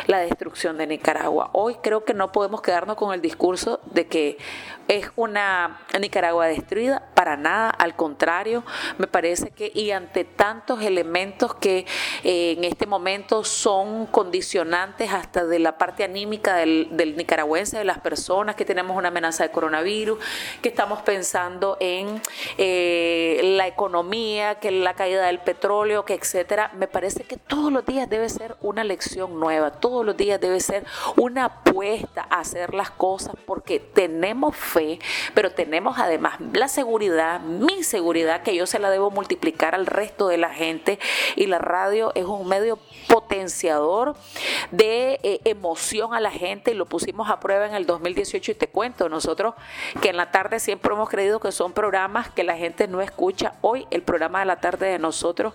la destrucción de Nicaragua. Hoy creo que no podemos quedarnos con el discurso de que es una Nicaragua destruida, para nada, al contrario, me parece que y ante tantos elementos que eh, en este momento son condicionantes hasta de la parte anímica del, nicaragüense, de las personas, que tenemos una amenaza de coronavirus, que estamos pensando en eh, la economía, que la caída del petróleo, que etcétera, me parece que todos los días debe ser una lección nueva, todos los días debe ser una apuesta a hacer las cosas porque tenemos fe, pero tenemos además la seguridad, mi seguridad, que yo se la debo multiplicar al resto de la gente y la radio es un medio potenciador de eh, emoción a la gente y lo pusimos a prueba en el 2018 y te cuento, nosotros que en la tarde siempre hemos creído que son programas que la gente no escucha, hoy el programa de la tarde de nosotros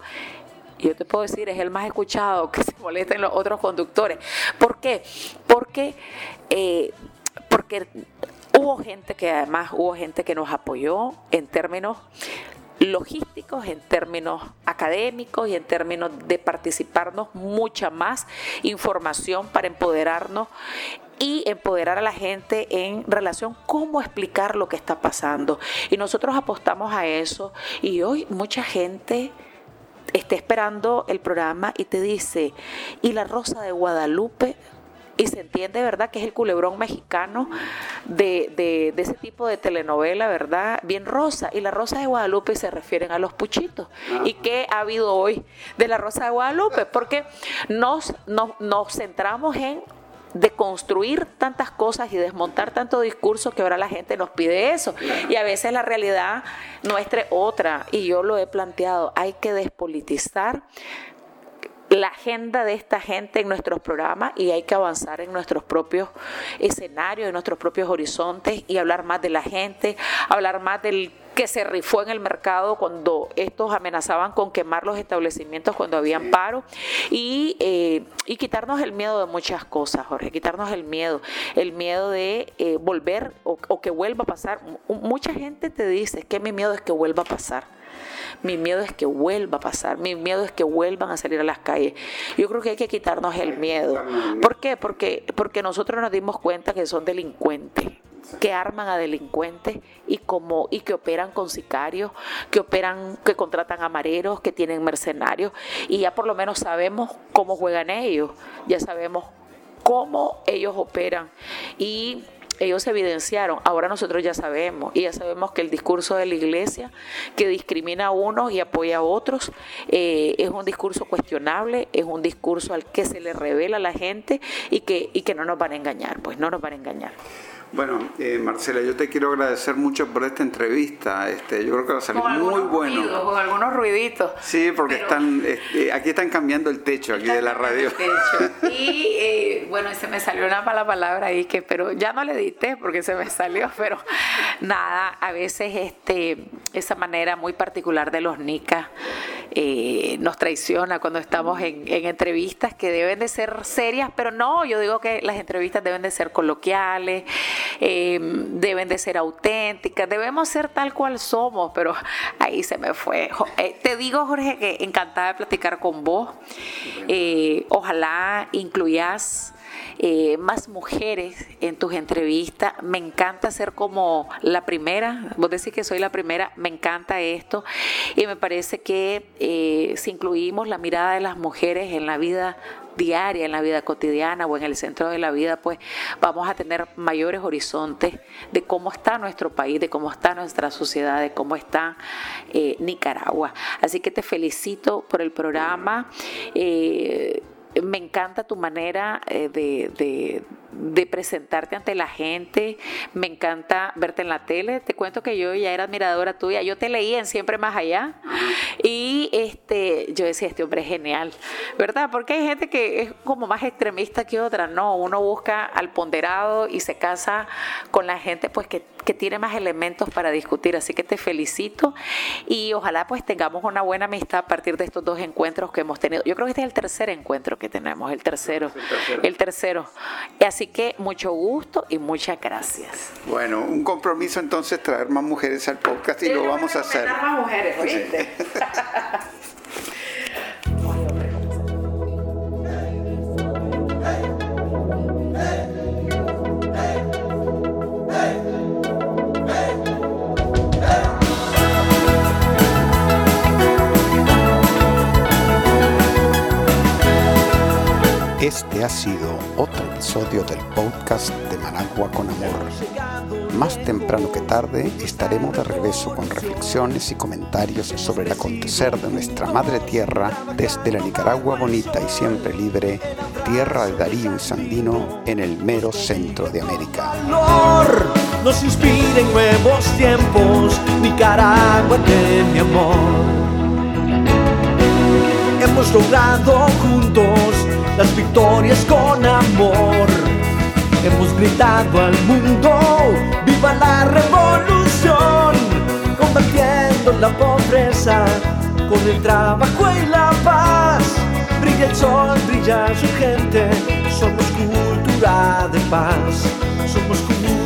yo te puedo decir, es el más escuchado, que se molesten los otros conductores. ¿Por qué? Porque, eh, porque Hubo gente que además, hubo gente que nos apoyó en términos logísticos, en términos académicos y en términos de participarnos mucha más información para empoderarnos y empoderar a la gente en relación cómo explicar lo que está pasando. Y nosotros apostamos a eso y hoy mucha gente está esperando el programa y te dice, ¿y la Rosa de Guadalupe? Y se entiende, ¿verdad?, que es el culebrón mexicano de, de, ese tipo de telenovela, ¿verdad?, bien rosa. Y la Rosa de Guadalupe se refieren a los puchitos. ¿Y qué ha habido hoy de la Rosa de Guadalupe? Porque nos, nos, nos centramos en de construir tantas cosas y desmontar tanto discurso que ahora la gente nos pide eso. Y a veces la realidad nuestra es otra. Y yo lo he planteado, hay que despolitizar la agenda de esta gente en nuestros programas y hay que avanzar en nuestros propios escenarios, en nuestros propios horizontes y hablar más de la gente, hablar más del que se rifó en el mercado cuando estos amenazaban con quemar los establecimientos cuando habían paro y, eh, y quitarnos el miedo de muchas cosas, Jorge, quitarnos el miedo, el miedo de eh, volver o, o que vuelva a pasar. Mucha gente te dice que mi miedo es que vuelva a pasar mi miedo es que vuelva a pasar, mi miedo es que vuelvan a salir a las calles. Yo creo que hay que quitarnos el miedo. ¿Por qué? Porque, porque nosotros nos dimos cuenta que son delincuentes que arman a delincuentes y como y que operan con sicarios, que operan, que contratan a mareros, que tienen mercenarios y ya por lo menos sabemos cómo juegan ellos, ya sabemos cómo ellos operan y ellos se evidenciaron, ahora nosotros ya sabemos, y ya sabemos que el discurso de la iglesia que discrimina a unos y apoya a otros eh, es un discurso cuestionable, es un discurso al que se le revela a la gente y que, y que no nos van a engañar, pues no nos van a engañar. Bueno, eh, Marcela, yo te quiero agradecer mucho por esta entrevista. Este, yo creo que va a salir muy bueno. con algunos ruiditos. Sí, porque están, este, aquí están cambiando el techo aquí de la radio. Y eh, bueno, se me salió una mala palabra ahí que, pero ya no le diste porque se me salió, pero nada, a veces este, esa manera muy particular de los nicas eh, nos traiciona cuando estamos en, en entrevistas que deben de ser serias, pero no, yo digo que las entrevistas deben de ser coloquiales eh, deben de ser auténticas, debemos ser tal cual somos, pero ahí se me fue. Eh, te digo, Jorge, que encantada de platicar con vos. Eh, ojalá incluyas más mujeres en tus entrevistas. Me encanta ser como la primera. Vos decís que soy la primera. Me encanta esto. Y me parece que si incluimos la mirada de las mujeres en la vida diaria, en la vida cotidiana o en el centro de la vida, pues vamos a tener mayores horizontes de cómo está nuestro país, de cómo está nuestra sociedad, de cómo está eh, Nicaragua. Así que te felicito por el programa. Eh, me encanta tu manera eh, de de presentarte ante la gente, me encanta verte en la tele. Te cuento que yo ya era admiradora tuya, yo te leí en Siempre Más Allá y este, yo decía, este hombre es genial, ¿verdad? Porque hay gente que es como más extremista que otra, no, uno busca al ponderado y se casa con la gente pues que, que tiene más elementos para discutir, así que te felicito y ojalá pues tengamos una buena amistad a partir de estos dos encuentros que hemos tenido. Yo creo que este es el tercer encuentro que tenemos, el tercero, el tercero. Así que mucho gusto y muchas gracias. Bueno, un compromiso entonces traer más mujeres al podcast y lo vamos a hacer. Más mujeres, ¿oíste? Este ha sido otro episodio del podcast de Managua con Amor. Más temprano que tarde estaremos de regreso con reflexiones y comentarios sobre el acontecer de nuestra madre tierra desde la Nicaragua bonita y siempre libre, tierra de Darío y Sandino en el mero centro de América. Nos inspira en nuevos tiempos, Nicaragua de amor. Hemos logrado juntos las victorias con amor. Hemos gritado al mundo, viva la revolución, combatiendo la pobreza con el trabajo y la paz. Brilla el sol, brilla su gente, somos cultura de paz, somos cultura